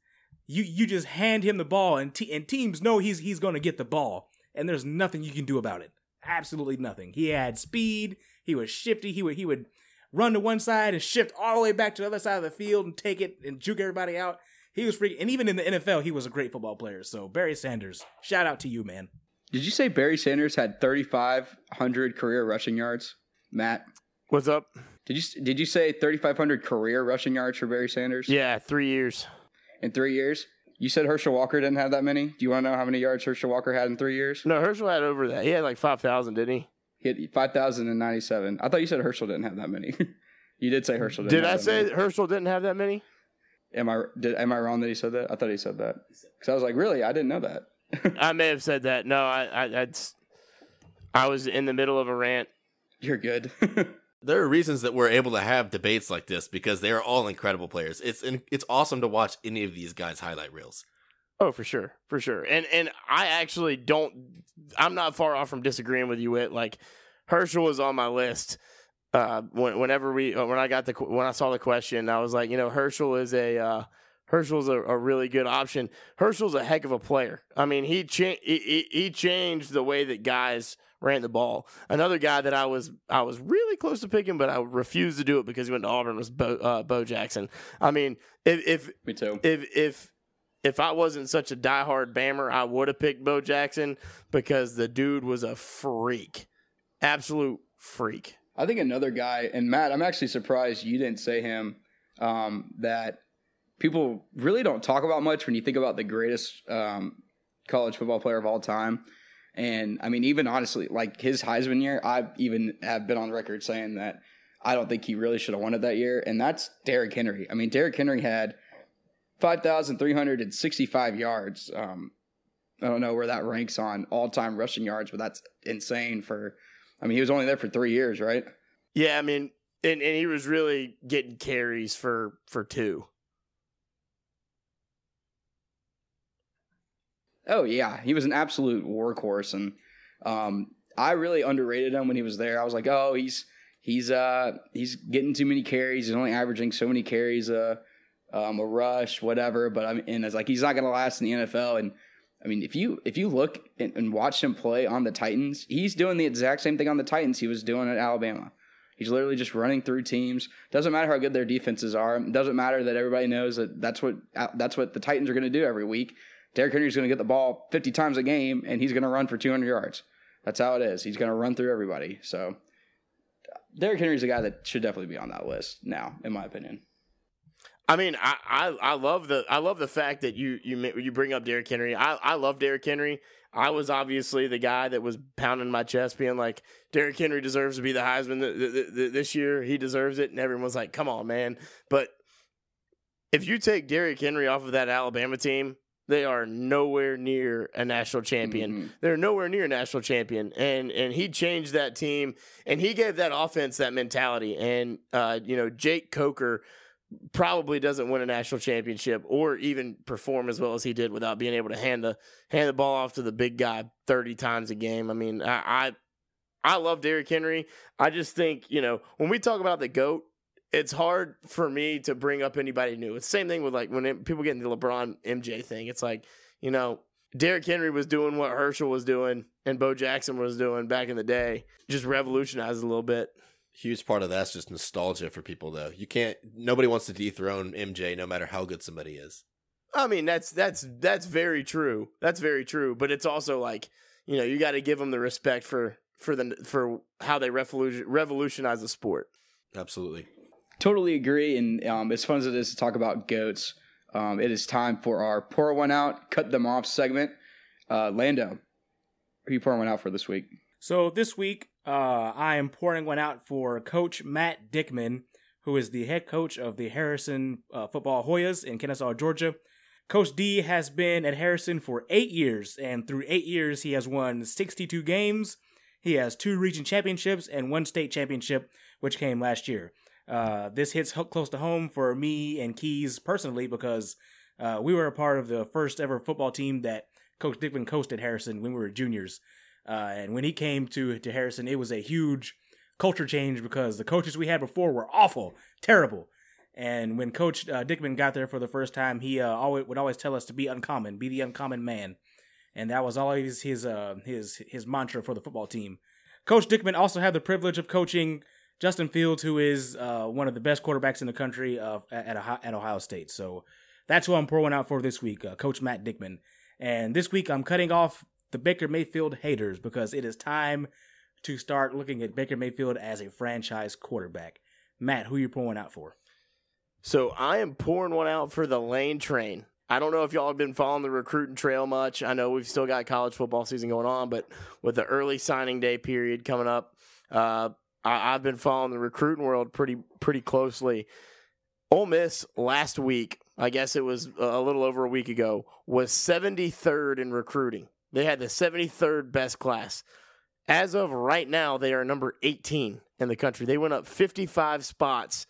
You you just hand him the ball, and te- and teams know he's he's going to get the ball, and there's nothing you can do about it. Absolutely nothing. He had speed. He was shifty. He would he would run to one side and shift all the way back to the other side of the field and take it and juke everybody out. He was freaking, and even in the NFL, he was a great football player. So Barry Sanders, shout out to you, man. Did you say Barry Sanders had 3,500 career rushing yards, Matt? What's up? Did you did you say 3,500 career rushing yards for Barry Sanders? Yeah, three years. In three years? You said Herschel Walker didn't have that many. Do you want to know how many yards Herschel Walker had in three years? No, Herschel had over that. He had like five thousand, didn't he? He had 5,097. I thought you said Herschel didn't have that many. [LAUGHS] you did say Herschel. Did Did I say many. Herschel didn't have that many? Am I did, am I wrong that he said that? I thought he said that because I was like, really? I didn't know that. [LAUGHS] I may have said that. No, I, I, I was in the middle of a rant. You're good. [LAUGHS] there are reasons that we're able to have debates like this because they are all incredible players. It's it's awesome to watch any of these guys highlight reels. Oh, for sure, for sure. And and I actually don't. I'm not far off from disagreeing with you. It like Herschel was on my list. Uh, when, whenever we when I got the when I saw the question, I was like, you know, Herschel is a uh, Herschel's a, a really good option. Herschel's a heck of a player. I mean, he cha- he, he changed the way that guys ran the ball. Another guy that I was I was really close to picking, but I refused to do it because he went to Auburn was Bo, uh, Bo Jackson. I mean, if if me too. If if if I wasn't such a diehard Bammer, I would have picked Bo Jackson because the dude was a freak, absolute freak. I think another guy, and Matt, I'm actually surprised you didn't say him. Um, that people really don't talk about much when you think about the greatest um, college football player of all time. And I mean, even honestly, like his Heisman year, I even have been on record saying that I don't think he really should have won it that year. And that's Derrick Henry. I mean, Derrick Henry had 5,365 yards. Um, I don't know where that ranks on all time rushing yards, but that's insane for, I mean, he was only there for three years, right? Yeah. I mean, and, and he was really getting carries for, for two. Oh yeah, he was an absolute workhorse, and um, I really underrated him when he was there. I was like, oh, he's he's uh he's getting too many carries. He's only averaging so many carries uh, um, a rush, whatever. But I mean, and it's like he's not going to last in the NFL. And I mean, if you if you look and, and watch him play on the Titans, he's doing the exact same thing on the Titans he was doing at Alabama. He's literally just running through teams. Doesn't matter how good their defenses are. Doesn't matter that everybody knows that that's what that's what the Titans are going to do every week. Derrick Henry's going to get the ball 50 times a game and he's going to run for 200 yards. That's how it is. He's going to run through everybody. So Derrick Henry's a guy that should definitely be on that list now, in my opinion. I mean, I, I, I love the I love the fact that you you you bring up Derrick Henry. I, I love Derrick Henry. I was obviously the guy that was pounding my chest, being like, Derrick Henry deserves to be the Heisman this year. He deserves it, and everyone was like, "Come on, man!" But if you take Derrick Henry off of that Alabama team, they are nowhere near a national champion. Mm-hmm. They're nowhere near a national champion, and and he changed that team, and he gave that offense that mentality. And uh, you know, Jake Coker probably doesn't win a national championship or even perform as well as he did without being able to hand the hand the ball off to the big guy thirty times a game. I mean, I I, I love Derrick Henry. I just think you know when we talk about the goat, it's hard for me to bring up anybody new. It's the same thing with like when it, people get into the LeBron MJ thing. It's like, you know, Derrick Henry was doing what Herschel was doing and Bo Jackson was doing back in the day, just revolutionized a little bit. Huge part of that's just nostalgia for people, though. You can't. Nobody wants to dethrone MJ, no matter how good somebody is. I mean, that's that's that's very true. That's very true. But it's also like, you know, you got to give them the respect for for the for how they revolution, revolutionize the sport. Absolutely. Totally agree. And um, as fun as it is to talk about goats, um, it is time for our pour one out, cut them off segment. Uh, Lando, who you pouring one out for this week? So this week, uh, I am pouring one out for Coach Matt Dickman, who is the head coach of the Harrison uh, Football Hoyas in Kennesaw, Georgia. Coach D has been at Harrison for eight years, and through eight years, he has won 62 games. He has two region championships and one state championship, which came last year. Uh, this hits close to home for me and Keys personally because uh, we were a part of the first ever football team that Coach Dickman coached at Harrison when we were juniors. Uh, and when he came to to Harrison, it was a huge culture change because the coaches we had before were awful, terrible. And when Coach uh, Dickman got there for the first time, he uh, always would always tell us to be uncommon, be the uncommon man, and that was always his uh, his his mantra for the football team. Coach Dickman also had the privilege of coaching Justin Fields, who is uh, one of the best quarterbacks in the country uh, at, at Ohio State. So that's who I'm pouring out for this week, uh, Coach Matt Dickman. And this week I'm cutting off the Baker Mayfield haters because it is time to start looking at Baker Mayfield as a franchise quarterback. Matt, who are you pouring out for? So I am pouring one out for the lane train. I don't know if y'all have been following the recruiting trail much. I know we've still got college football season going on, but with the early signing day period coming up, uh, I, have been following the recruiting world pretty pretty closely. Ole Miss last week, I guess it was a little over a week ago, was 73rd in recruiting. They had the 73rd best class. As of right now, they are number 18 in the country. They went up 55 spots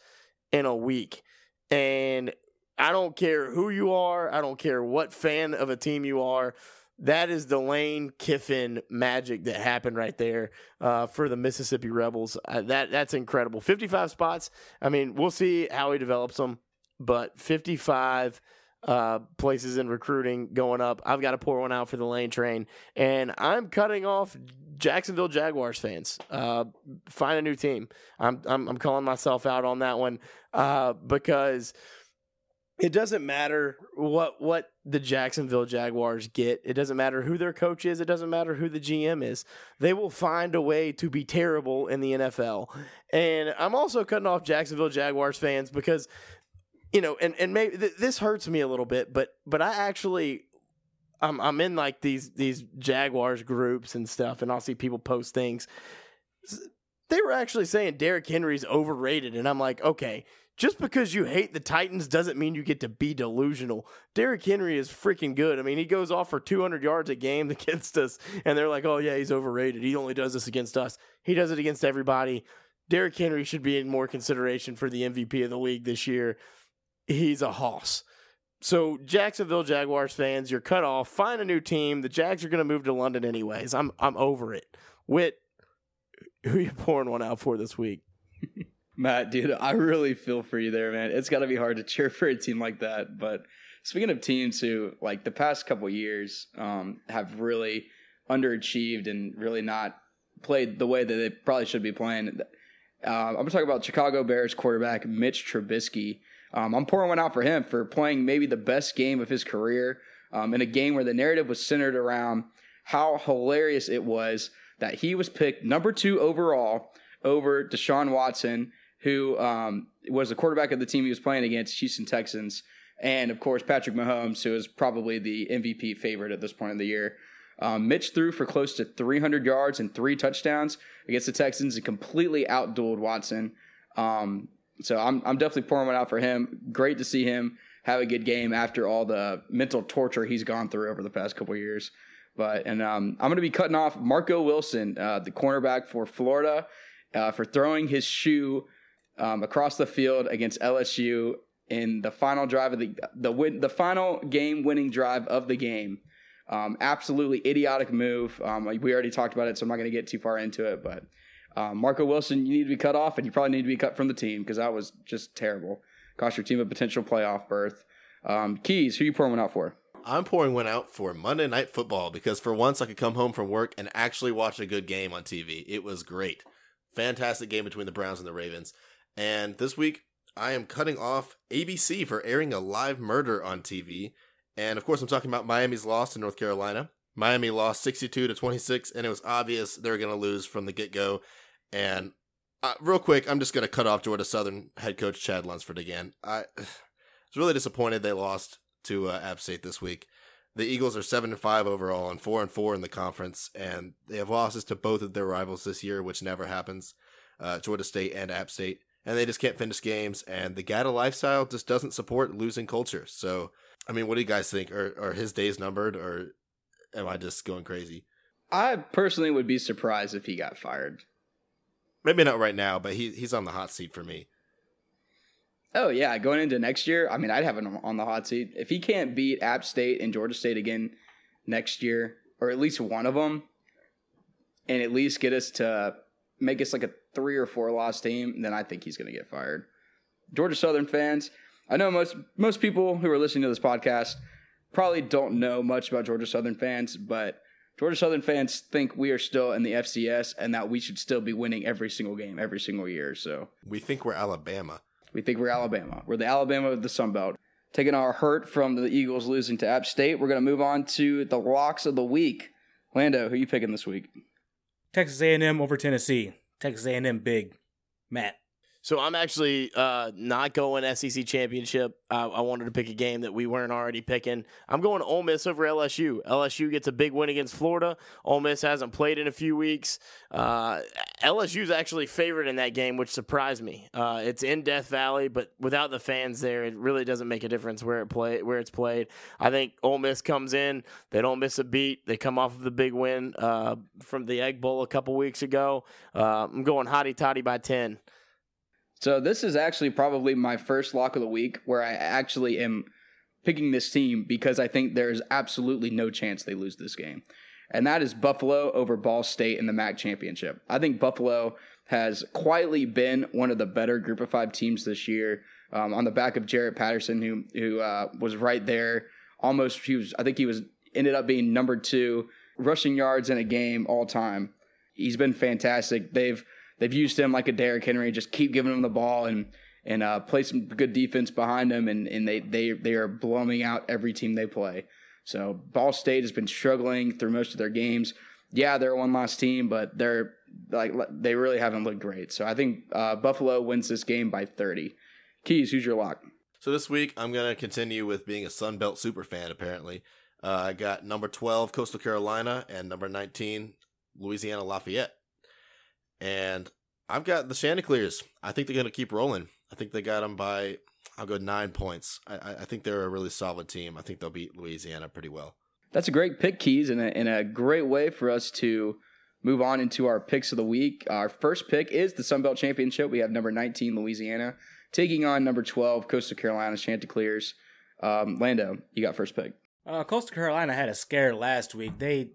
in a week. And I don't care who you are, I don't care what fan of a team you are that is the Lane Kiffin magic that happened right there uh, for the Mississippi Rebels. Uh, that that's incredible. Fifty five spots. I mean, we'll see how he develops them, but fifty five uh, places in recruiting going up. I've got to pour one out for the Lane train, and I'm cutting off Jacksonville Jaguars fans. Uh, find a new team. I'm, I'm I'm calling myself out on that one uh, because it doesn't matter what what the Jacksonville Jaguars get. It doesn't matter who their coach is. It doesn't matter who the GM is. They will find a way to be terrible in the NFL. And I'm also cutting off Jacksonville Jaguars fans because you know, and and maybe th- this hurts me a little bit, but but I actually I'm I'm in like these these Jaguars groups and stuff and I'll see people post things. They were actually saying Derrick Henry's overrated and I'm like, "Okay, just because you hate the Titans doesn't mean you get to be delusional. Derrick Henry is freaking good. I mean, he goes off for 200 yards a game [LAUGHS] against us, and they're like, oh, yeah, he's overrated. He only does this against us. He does it against everybody. Derrick Henry should be in more consideration for the MVP of the league this year. He's a hoss. So, Jacksonville Jaguars fans, you're cut off. Find a new team. The Jags are going to move to London anyways. I'm I'm over it. Wit, who you pouring one out for this week? [LAUGHS] Matt, dude, I really feel for you there, man. It's got to be hard to cheer for a team like that. But speaking of teams who, like the past couple years, um, have really underachieved and really not played the way that they probably should be playing. Uh, I'm going to talk about Chicago Bears quarterback Mitch Trubisky. Um, I'm pouring one out for him for playing maybe the best game of his career um, in a game where the narrative was centered around how hilarious it was that he was picked number two overall over Deshaun Watson who um, was the quarterback of the team he was playing against, Houston Texans, and of course Patrick Mahomes, who is probably the MVP favorite at this point of the year. Um, Mitch threw for close to 300 yards and three touchdowns against the Texans and completely outdueled Watson. Um, so I'm, I'm definitely pouring one out for him. Great to see him have a good game after all the mental torture he's gone through over the past couple years. But and um, I'm going to be cutting off Marco Wilson, uh, the cornerback for Florida, uh, for throwing his shoe um, across the field against LSU in the final drive of the the win the final game winning drive of the game. Um, absolutely idiotic move. Um, we already talked about it, so I'm not going to get too far into it. But Um, Marco Wilson, you need to be cut off, and you probably need to be cut from the team because that was just terrible. Cost your team a potential playoff berth. Um, Keys, who you pouring one out for? I'm pouring one out for Monday Night Football because for once I could come home from work and actually watch a good game on TV. It was great. Fantastic game between the Browns and the Ravens. And this week, I am cutting off ABC for airing a live murder on TV. And of course, I'm talking about Miami's loss to North Carolina. Miami lost 62 to 26, and it was obvious they were going to lose from the get go. And uh, real quick, I'm just going to cut off Georgia Southern head coach Chad Lunsford again. [SIGHS] I was really disappointed they lost to uh, App State this week. The Eagles are seven and five overall and four and four in the conference, and they have losses to both of their rivals this year, which never happens. Uh, Georgia State and App State, and they just can't finish games. And the Gata lifestyle just doesn't support losing culture. So, I mean, what do you guys think? Are are his days numbered, or am I just going crazy? I personally would be surprised if he got fired. Maybe not right now, but he he's on the hot seat for me. Oh yeah, going into next year, I mean, I'd have him on the hot seat if he can't beat App State and Georgia State again next year, or at least one of them, and at least get us to make us like a three or four loss team. Then I think he's going to get fired. Georgia Southern fans, I know most most people who are listening to this podcast probably don't know much about Georgia Southern fans, but Georgia Southern fans think we are still in the FCS and that we should still be winning every single game every single year. So We think we're Alabama. we think we're Alabama. We're the Alabama of the Sun Belt. Taking our hurt from the Eagles losing to App State, we're going to move on to the locks of the week. Lando, who are you picking this week? Texas A&M over Tennessee. Texas A&M big. Matt. So I'm actually uh, not going SEC championship. I wanted to pick a game that we weren't already picking. I'm going Ole Miss over LSU. LSU gets a big win against Florida. Ole Miss hasn't played in a few weeks. Uh, LSU's actually favored in that game, which surprised me. Uh, it's in Death Valley, but without the fans there, it really doesn't make a difference where it play where it's played. I think Ole Miss comes in. They don't miss a beat. They come off of the big win uh, from the Egg Bowl a couple weeks ago. Uh, I'm going hotty toddy by ten. So this is actually probably my first lock of the week where I actually am picking this team because I think there's absolutely no chance they lose this game. And that is Buffalo over Ball State in the MAC championship. I think Buffalo has quietly been one of the better group of five teams this year. Um, on the back of Jaret Patterson, who who uh, was right there, almost he was. I think he was ended up being number two rushing yards in a game all time. He's been fantastic. They've they've used him like a Derrick Henry, just keep giving him the ball and and uh, play some good defense behind him, and, and they they they are blowing out every team they play. So Ball State has been struggling through most of their games. Yeah, they're a one loss team, but they're like they really haven't looked great. So I think uh, Buffalo wins this game by thirty. Keys, who's your lock? So this week I'm gonna continue with being a Sun Belt super fan. Apparently, uh, I got number 12 Coastal Carolina and number 19 Louisiana Lafayette, and I've got the Chanticleers. I think they're gonna keep rolling. I think they got them by I'll go nine points. I, I I think they're a really solid team. I think they'll beat Louisiana pretty well. That's a great pick, Keys, and a, and a great way for us to move on into our picks of the week. Our first pick is the Sun Belt Championship. We have number 19, Louisiana, taking on number 12, Coastal Carolina Chanticleers. Um, Lando, you got first pick. Uh, Coastal Carolina had a scare last week. They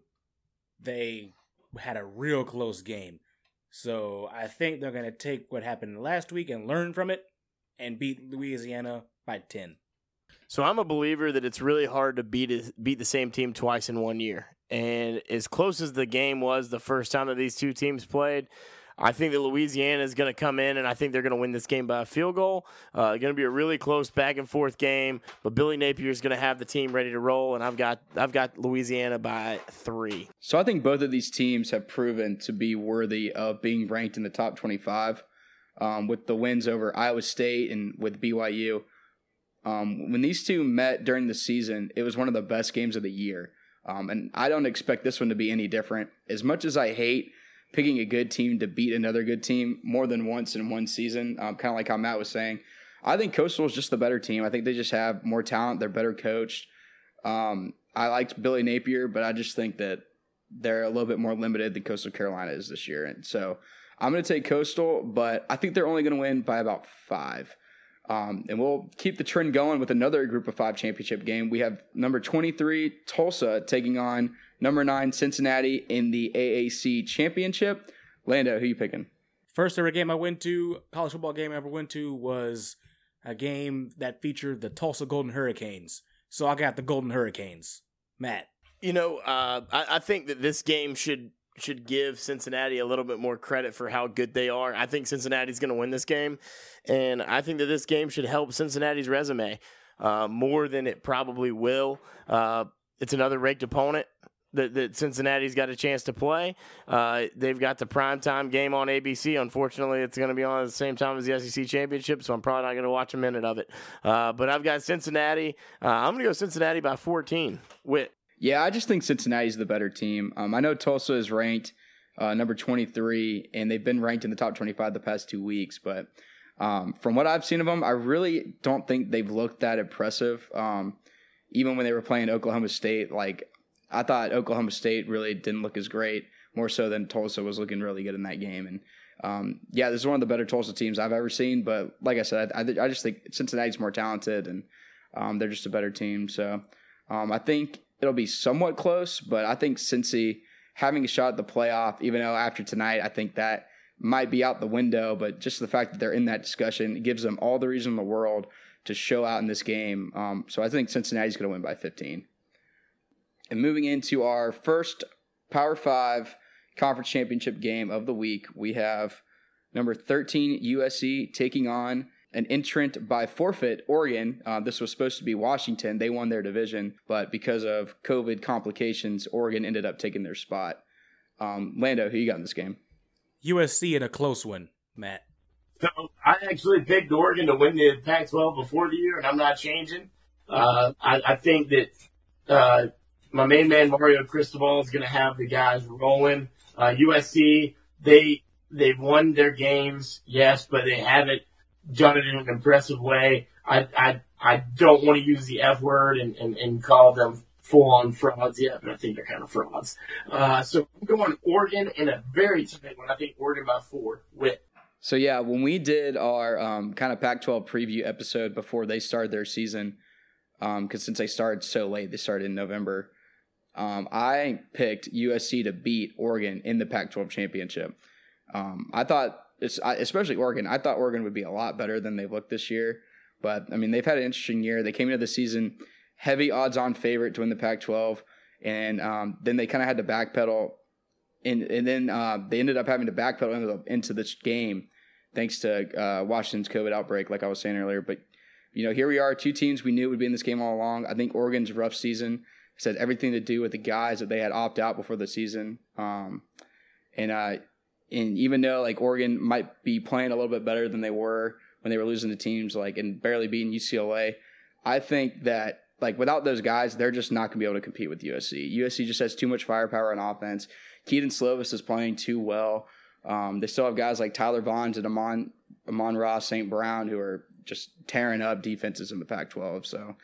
they had a real close game. So I think they're going to take what happened last week and learn from it and beat Louisiana by 10. So I'm a believer that it's really hard to beat beat the same team twice in one year. And as close as the game was the first time that these two teams played, I think that Louisiana is going to come in, and I think they're going to win this game by a field goal. Uh, going to be a really close back and forth game, but Billy Napier is going to have the team ready to roll, and I've got I've got Louisiana by three. So I think both of these teams have proven to be worthy of being ranked in the top 25 um, with the wins over Iowa State and with BYU. Um, when these two met during the season, it was one of the best games of the year. Um, and I don't expect this one to be any different. As much as I hate picking a good team to beat another good team more than once in one season, um, kind of like how Matt was saying, I think Coastal is just the better team. I think they just have more talent. They're better coached. Um, I liked Billy Napier, but I just think that they're a little bit more limited than Coastal Carolina is this year. And so I'm going to take Coastal, but I think they're only going to win by about five. Um, and we'll keep the trend going with another group of five championship game. We have number 23, Tulsa, taking on number nine, Cincinnati, in the AAC championship. Lando, who you picking? First ever game I went to, college football game I ever went to, was a game that featured the Tulsa Golden Hurricanes. So I got the Golden Hurricanes. Matt. You know, uh, I, I think that this game should should give Cincinnati a little bit more credit for how good they are. I think Cincinnati's going to win this game, and I think that this game should help Cincinnati's resume uh, more than it probably will. Uh, it's another ranked opponent that, that Cincinnati's got a chance to play. Uh, they've got the primetime game on ABC. Unfortunately, it's going to be on at the same time as the SEC championship, so I'm probably not going to watch a minute of it. Uh, but I've got Cincinnati. Uh, I'm going to go Cincinnati by 14. With yeah, I just think Cincinnati's the better team. Um, I know Tulsa is ranked uh, number 23, and they've been ranked in the top 25 the past two weeks. But um, from what I've seen of them, I really don't think they've looked that impressive. Um, even when they were playing Oklahoma State, like I thought Oklahoma State really didn't look as great, more so than Tulsa was looking really good in that game. And um, yeah, this is one of the better Tulsa teams I've ever seen. But like I said, I, I just think Cincinnati's more talented and um, they're just a better team. So um, I think it'll be somewhat close, but I think Cincy having a shot at the playoff, even though after tonight, I think that might be out the window. But just the fact that they're in that discussion gives them all the reason in the world to show out in this game. Um, so I think Cincinnati's going to win by 15. And moving into our first Power Five conference championship game of the week, we have number 13 USC taking on an entrant by forfeit, Oregon. Uh, this was supposed to be Washington. They won their division, but because of COVID complications, Oregon ended up taking their spot. Um, Lando, who you got in this game? USC in a close one, Matt. So I actually picked Oregon to win the Pac-12 before the year, and I'm not changing. Uh, I, I, think that uh, my main man Mario Cristobal is going to have the guys rolling. Uh, USC they they've won their games, yes, but they haven't done it in an impressive way. I I I don't want to use the F word and, and, and call them full on frauds yet, but I think they're kind of frauds. Uh, so I'm going Oregon in a very tight one. I think Oregon by four with. So yeah, when we did our um, kind of Pac-12 preview episode before they started their season, because um, since they started so late, they started in November. Um, I picked USC to beat Oregon in the Pac-12 championship. Um, I thought, especially Oregon, I thought Oregon would be a lot better than they've looked this year. But I mean, they've had an interesting year. They came into the season heavy odds-on favorite to win the Pac-12, and um, then they kind of had to backpedal, and and then uh, they ended up having to backpedal into, the, into this game thanks to uh, Washington's COVID outbreak, like I was saying earlier. But you know, here we are, two teams we knew would be in this game all along. I think Oregon's rough season has had everything to do with the guys that they had opt out before the season. Um, and uh, and even though like Oregon might be playing a little bit better than they were when they were losing to teams like and barely beating UCLA, I think that like without those guys, they're just not going to be able to compete with USC. USC just has too much firepower on offense. Kedon Slovis is playing too well. Um, they still have guys like Tyler Vaughns and Amon Amon-Ra St. Brown who are just tearing up defenses in the Pac-12. So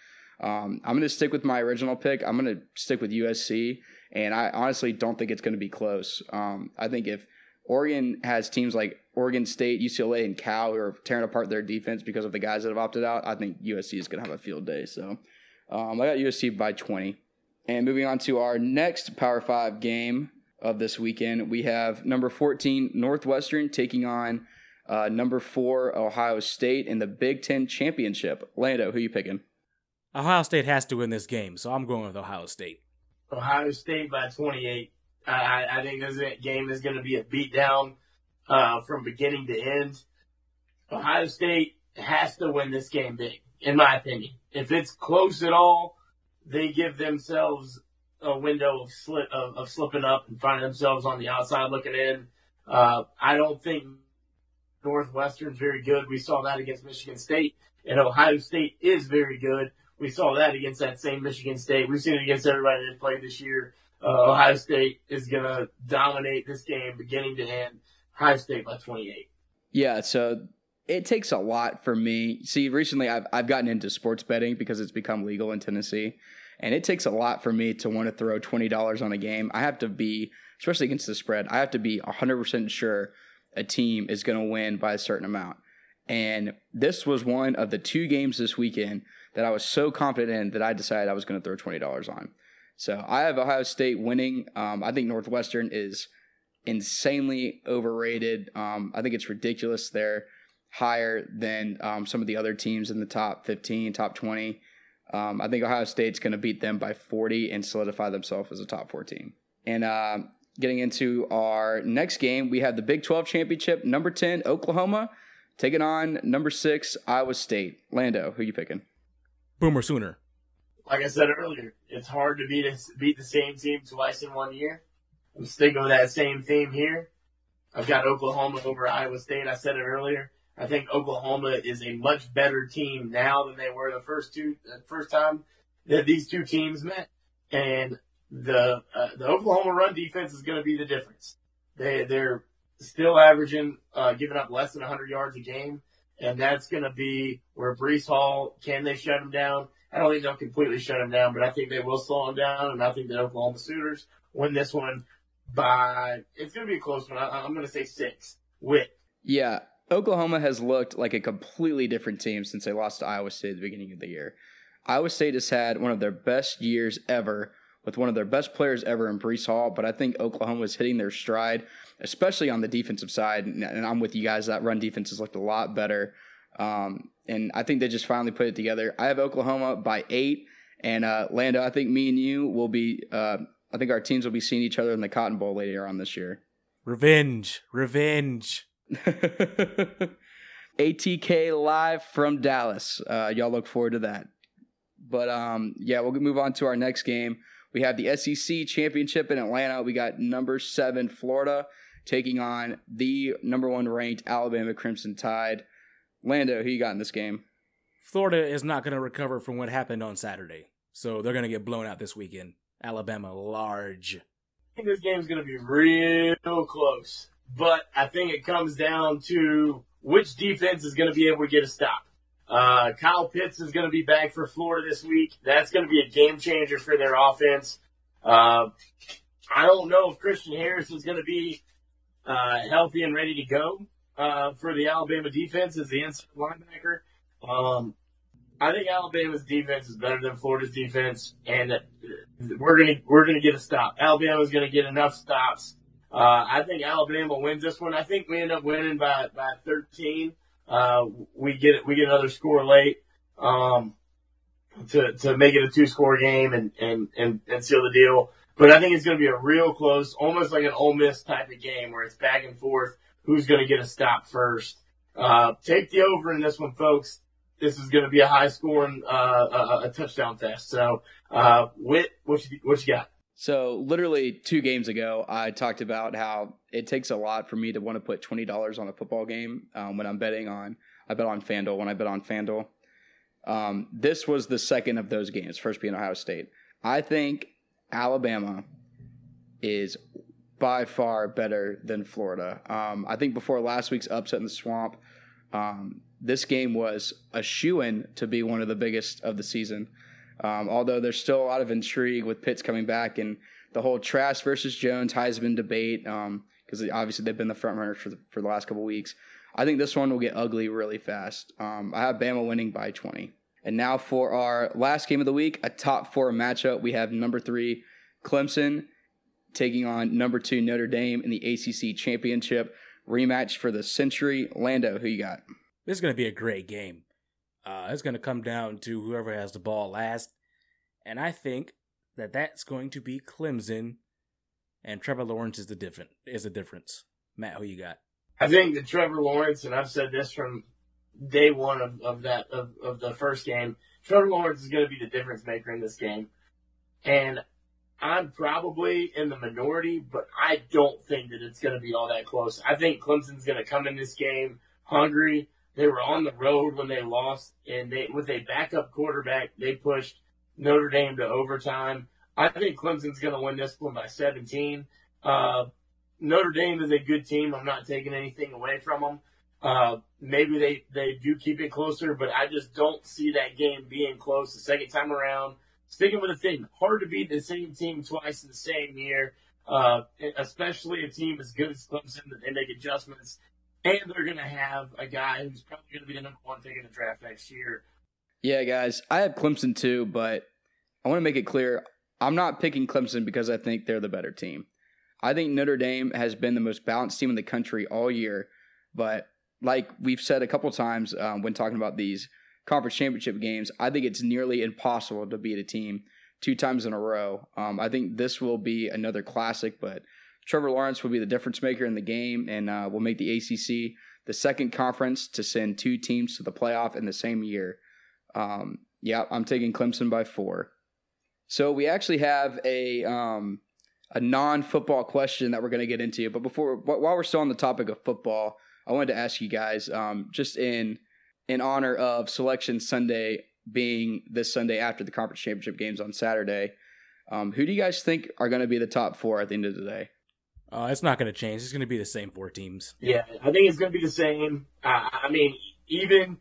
um, I'm going to stick with my original pick. I'm going to stick with USC, and I honestly don't think it's going to be close. Um, I think if Oregon has teams like Oregon State, UCLA, and Cal who are tearing apart their defense because of the guys that have opted out, I think USC is going to have a field day. So um, I got USC by 20. And moving on to our next Power Five game of this weekend, we have number 14 Northwestern taking on uh, number four Ohio State in the Big Ten championship. Lando, who you picking? Ohio State has to win this game, so I'm going with Ohio State. Ohio State by 28. I, I think this game is going to be a beatdown uh, from beginning to end. Ohio State has to win this game big, in my opinion. If it's close at all, they give themselves a window of slip of, of slipping up and finding themselves on the outside looking in. Uh, I don't think Northwestern's very good. We saw that against Michigan State, and Ohio State is very good. We saw that against that same Michigan State. We've seen it against everybody that played this year. Uh, Ohio State is going to dominate this game beginning to end. Ohio State by 28. Yeah, so it takes a lot for me. See, recently I've I've gotten into sports betting because it's become legal in Tennessee, and it takes a lot for me to want to throw twenty dollars on a game. I have to be, especially against the spread, I have to be hundred percent sure a team is going to win by a certain amount. And this was one of the two games this weekend that I was so confident in that I decided I was going to throw twenty dollars on. So I have Ohio State winning. Um, I think Northwestern is insanely overrated. Um, I think it's ridiculous. They're higher than um, some of the other teams in the top 15, top 20. Um, I think Ohio State's going to beat them by 40 and solidify themselves as a top four team. And uh, getting into our next game, we have the Big 12 championship, number 10, Oklahoma, taking on number six, Iowa State. Lando, who are you picking? Boomer Sooner. Like I said earlier, it's hard to beat, a, beat the same team twice in one year. I'm sticking with that same theme here. I've got Oklahoma over Iowa State. I said it earlier. I think Oklahoma is a much better team now than they were the first two, the first time that these two teams met. And the uh, the Oklahoma run defense is going to be the difference. They they're still averaging uh, giving up less than 100 yards a game, and that's going to be where Breece Hall can they shut him down? I don't think they'll completely shut him down, but I think they will slow him down, and I think that Oklahoma Sooners win this one by it's going to be a close one. I, I'm going to say six. With Yeah, Oklahoma has looked like a completely different team since they lost to Iowa State at the beginning of the year. Iowa State has had one of their best years ever with one of their best players ever in Breece Hall, but I think Oklahoma is hitting their stride, especially on the defensive side. And I'm with you guys, that run defense has looked a lot better. Um, and I think they just finally put it together. I have Oklahoma by eight. And uh, Lando, I think me and you will be, uh, I think our teams will be seeing each other in the Cotton Bowl later on this year. Revenge. Revenge. [LAUGHS] ATK live from Dallas. Uh, y'all look forward to that. But um, yeah, we'll move on to our next game. We have the SEC championship in Atlanta. We got number seven Florida taking on the number one ranked Alabama Crimson Tide. Lando, who you got in this game? Florida is not going to recover from what happened on Saturday, so they're going to get blown out this weekend. Alabama large. I think this game's going to be real close, but I think it comes down to which defense is going to be able to get a stop. Uh, Kyle Pitts is going to be back for Florida this week. That's going to be a game changer for their offense. Uh, I don't know if Christian Harris is going to be uh, healthy and ready to go uh, for the Alabama defense as the inside linebacker. Um, I think Alabama's defense is better than Florida's defense, and we're gonna we're gonna get a stop. Alabama's gonna get enough stops. Uh, I think Alabama wins this one. I think we end up winning by by 13. Uh, we get we get another score late um, to to make it a two score game and, and and and seal the deal. But I think it's going to be a real close, almost like an Ole Miss type of game where it's back and forth. Who's going to get a stop first? Uh, take the over in this one, folks. This is going to be a high scoring, uh, a, a touchdown fest. So, uh, Whit, what you, what you got? So, literally two games ago, I talked about how it takes a lot for me to want to put twenty dollars on a football game um, when I'm betting on. I bet on FanDuel when I bet on FanDuel. Um, this was the second of those games, first being Ohio State. I think Alabama is by far better than Florida. Um, I think before last week's upset in the swamp, um, this game was a shoe in to be one of the biggest of the season. Um, although there's still a lot of intrigue with Pitts coming back and the whole Trask versus Jones Heisman debate, because um, obviously they've been the front runners for the, for the last couple weeks. I think this one will get ugly really fast. Um, I have Bama winning by 20. And now for our last game of the week, a top four matchup. We have number three Clemson taking on number two Notre Dame in the ACC championship rematch for the century. Lando, who you got? This is going to be a great game. Uh, it's going to come down to whoever has the ball last, and I think that that's going to be Clemson, and Trevor Lawrence is the different is the difference. Matt, who you got? I think that Trevor Lawrence, and I've said this from day one of, of that of, of the first game, Trevor Lawrence is going to be the difference maker in this game, and I'm probably in the minority, but I don't think that it's going to be all that close. I think Clemson's going to come in this game hungry. They were on the road when they lost, and they with a backup quarterback, they pushed Notre Dame to overtime. I think Clemson's going to win this one by 17. Uh, Notre Dame is a good team. I'm not taking anything away from them. Uh, maybe they, they do keep it closer, but I just don't see that game being close the second time around. Sticking with the thing, hard to beat the same team twice in the same year, uh, especially a team as good as Clemson that they make adjustments. And they're going to have a guy who's probably going to be the number one pick in the draft next year. Yeah, guys, I have Clemson too, but I want to make it clear I'm not picking Clemson because I think they're the better team. I think Notre Dame has been the most balanced team in the country all year. But like we've said a couple times um, when talking about these conference championship games, I think it's nearly impossible to beat a team two times in a row. Um, I think this will be another classic, but Trevor Lawrence will be the difference maker in the game and uh, will make the ACC the second conference to send two teams to the playoff in the same year. Um, yeah, I'm taking Clemson by four. So we actually have a um, a non-football question that we're going to get into. But before, while we're still on the topic of football, I wanted to ask you guys, um, just in in honor of Selection Sunday being this Sunday after the conference championship games on Saturday, um, who do you guys think are going to be the top four at the end of the day? Uh, it's not going to change. It's going to be the same four teams. Yeah, I think it's going to be the same. Uh, I mean, even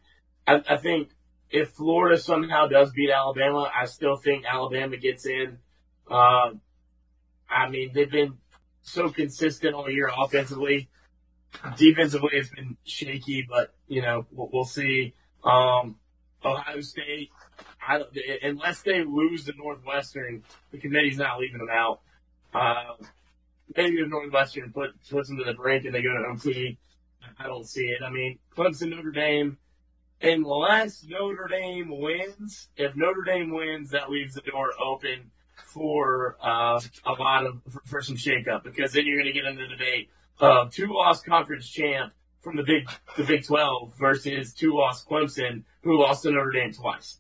I, I, think if Florida somehow does beat Alabama, I still think Alabama gets in. Uh, I mean, they've been so consistent all year offensively. Defensively, it's been shaky, but you know we'll, we'll see. Um, Ohio State, unless they lose to Northwestern, the committee's not leaving them out. Maybe Northwestern put, puts them to the brink and they go to OT, I don't see it. I mean, Clemson, Notre Dame, unless Notre Dame wins, if Notre Dame wins, that leaves the door open for uh, a lot of for, for some shakeup because then you're going to get into the debate of two lost conference champ from the Big the Big Twelve versus two lost Clemson who lost to Notre Dame twice.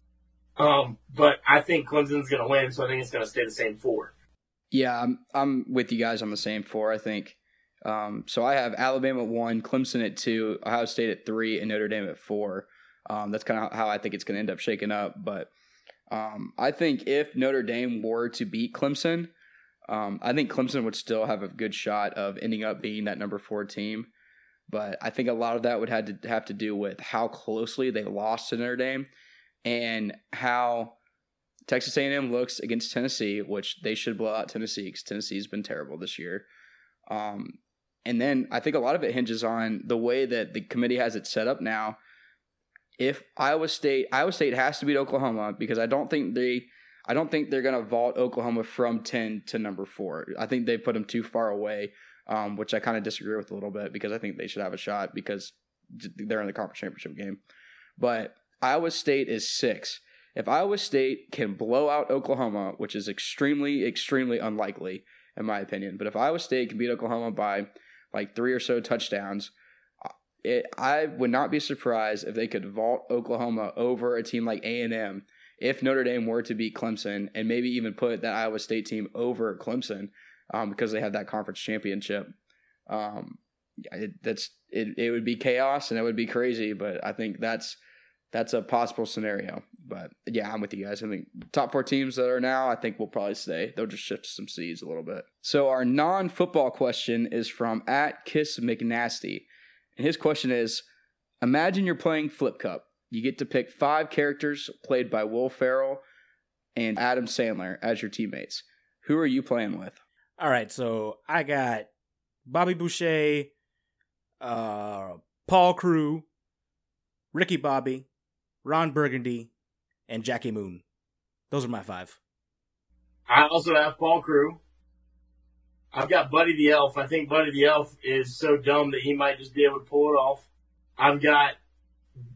Um, but I think Clemson's going to win, so I think it's going to stay the same four. Yeah, I'm I'm with you guys on the same four. I think. Um, so I have Alabama at one, Clemson at two, Ohio State at three, and Notre Dame at four. Um, that's kind of how I think it's going to end up shaking up. But um, I think if Notre Dame were to beat Clemson, um, I think Clemson would still have a good shot of ending up being that number four team. But I think a lot of that would have to have to do with how closely they lost to Notre Dame and how Texas A&M looks against Tennessee, which they should blow out Tennessee because Tennessee's been terrible this year. Um, and then I think a lot of it hinges on the way that the committee has it set up now. If Iowa State, Iowa State has to beat Oklahoma because I don't think they, I don't think they're going to vault Oklahoma from ten to number four. I think they put them too far away, um, which I kind of disagree with a little bit because I think they should have a shot because they're in the conference championship game. But Iowa State is six. If Iowa State can blow out Oklahoma, which is extremely, extremely unlikely, in my opinion, but if Iowa State can beat Oklahoma by like three or so touchdowns, uh, it, I would not be surprised if they could vault Oklahoma over a team like A and M if Notre Dame were to beat Clemson and maybe even put that Iowa State team over Clemson um, because they have that conference championship. Um, it, that's it. It would be chaos and it would be crazy, but I think that's that's a possible scenario. But yeah, I'm with you guys. I think top four teams that are now, I think will probably stay. They'll just shift some seeds a little bit. So our non-football question is from at Kiss McNasty, and his question is: Imagine you're playing Flip Cup. You get to pick five characters played by Will Ferrell and Adam Sandler as your teammates. Who are you playing with? All right, so I got Bobby Boucher, uh, Paul Crewe, Ricky Bobby, Ron Burgundy, and Jackie Moon. Those are my five. I also have Paul Crewe. I've got Buddy the Elf. I think Buddy the Elf is so dumb that he might just be able to pull it off. I've got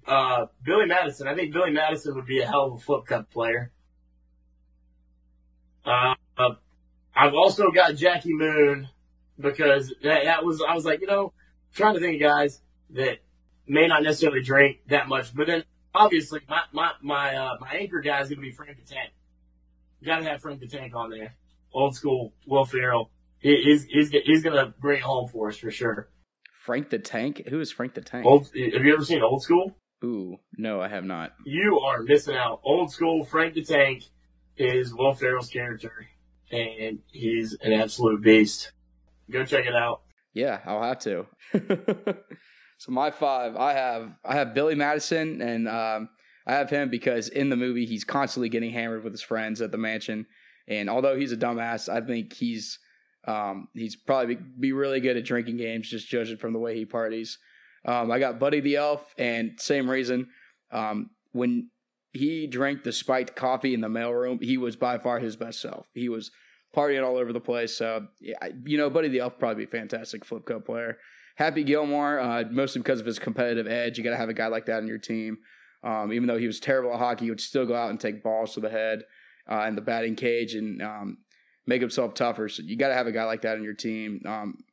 uh, Billy Madison. I think Billy Madison would be a hell of a flip cup player. Uh, uh, I've also got Jackie Moon because that, that was I was like, you know, trying to think of guys that may not necessarily drink that much, but then obviously my my my uh, my anchor guy is going to be Frank the Tank. Got to have Frank the Tank on there. Old school Will Ferrell. He, he's he's he's going to bring it home for us for sure. Frank the Tank. Who is Frank the Tank? Old, have you ever seen Old School? Ooh, no, I have not. You are missing out. Old School Frank the Tank is Will Ferrell's character, and he's an absolute beast. Go check it out. Yeah, I'll have to. [LAUGHS] So my five, I have I have Billy Madison, and um, I have him because in the movie he's constantly getting hammered with his friends at the mansion, and although he's a dumbass, I think he's um, he's probably be really good at drinking games, just judging from the way he parties. Um, I got Buddy the Elf, and same reason. Um, when he drank the spiked coffee in the mailroom, he was by far his best self. He was partying all over the place. So, yeah, you know, Buddy the Elf probably be a fantastic flip cup player. Happy Gilmore, uh, mostly because of his competitive edge. You got to have a guy like that on your team. Um, even though he was terrible at hockey, he would still go out and take balls to the head uh, in the batting cage and um, make himself tougher. So you got to have a guy like that on your team. Um,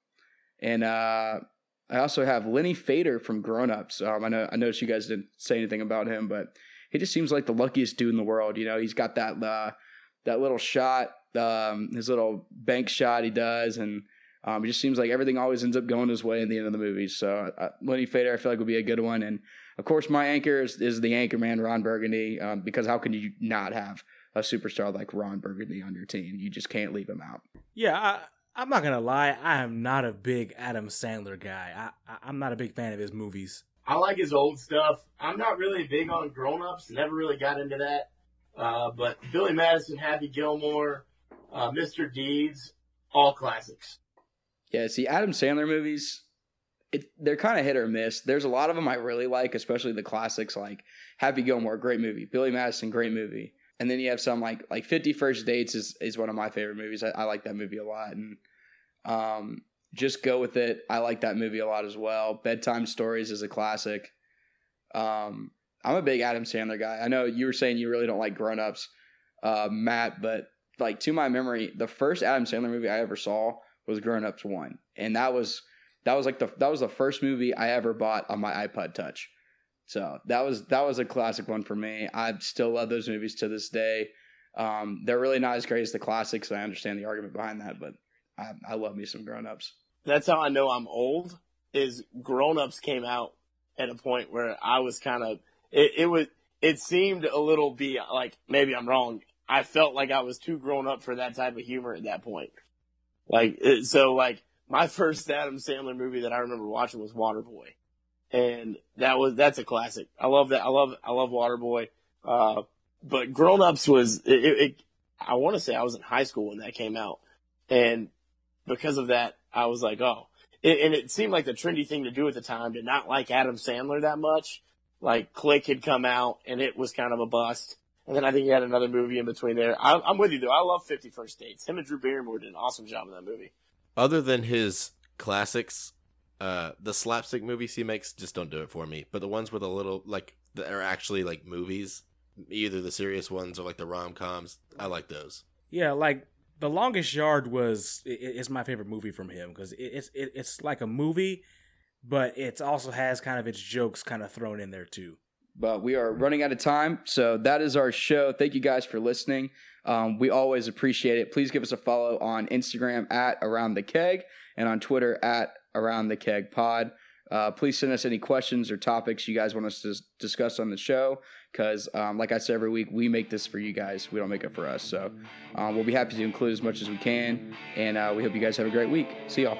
and uh, I also have Lenny Feder from Grown Ups. Um, I know I noticed you guys didn't say anything about him, but he just seems like the luckiest dude in the world. You know, he's got that uh, that little shot, um, his little bank shot he does, and um, it just seems like everything always ends up going his way in the end of the movie. So uh, Lenny Feder, I feel like would be a good one. And of course, my anchor is, is the anchor man, Ron Burgundy, um, because how can you not have a superstar like Ron Burgundy on your team? You just can't leave him out. Yeah, I, I'm not gonna lie. I am not a big Adam Sandler guy. I, I am not a big fan of his movies. I like his old stuff. I'm not really big on Grown Ups. Never really got into that. Uh, but Billy Madison, Happy Gilmore, uh, Mr. Deeds, all classics. Yeah, see, Adam Sandler movies, it, they're kind of hit or miss. There's a lot of them I really like, especially the classics like Happy Gilmore, great movie. Billy Madison, great movie. And then you have some like like Fifty First Dates is is one of my favorite movies. I, I like that movie a lot. And um, just go with it. I like that movie a lot as well. Bedtime Stories is a classic. Um, I'm a big Adam Sandler guy. I know you were saying you really don't like Grown Ups, uh, Matt, but like to my memory, the first Adam Sandler movie I ever saw was Grown Ups One, and that was that was like the that was the first movie I ever bought on my iPod Touch. So that was that was a classic one for me. I still love those movies to this day. Um, they're really not as great as the classics. I understand the argument behind that, but I, I love me some Grown Ups. That's how I know I'm old. Is Grown Ups came out at a point where I was kind of it, it was it seemed a little be like maybe I'm wrong. I felt like I was too grown up for that type of humor at that point. Like so, like my [LAUGHS] first Adam Sandler movie that I remember watching was Waterboy, and that was that's a classic. I love that. I love I love Waterboy. Uh, but Grown Ups was it, it I want to say I was in high school when that came out, and because of that, I was like, oh, it, and it seemed like the trendy thing to do at the time to not like Adam Sandler that much. Like Click had come out and it was kind of a bust. And then I think he had another movie in between there. I, I'm with you though. I love Fifty First Dates. Him and Drew Barrymore did an awesome job in that movie. Other than his classics, uh, the slapstick movies he makes just don't do it for me. But the ones with a little like that are actually like movies, either the serious ones or like the rom coms, I like those. Yeah, like the longest yard was It's my favorite movie from him because it's it, it's like a movie, but it also has kind of its jokes kind of thrown in there too. But we are running out of time, so that is our show. Thank you guys for listening. Um, we always appreciate it. Please give us a follow on Instagram at Around the Keg and on Twitter at Around the Keg Pod. Uh, please send us any questions or topics you guys want us to discuss on the show because, um, like I said every week, we make this for you guys. We don't make it for us. So um, we'll be happy to include as much as we can. And uh, we hope you guys have a great week. See y'all.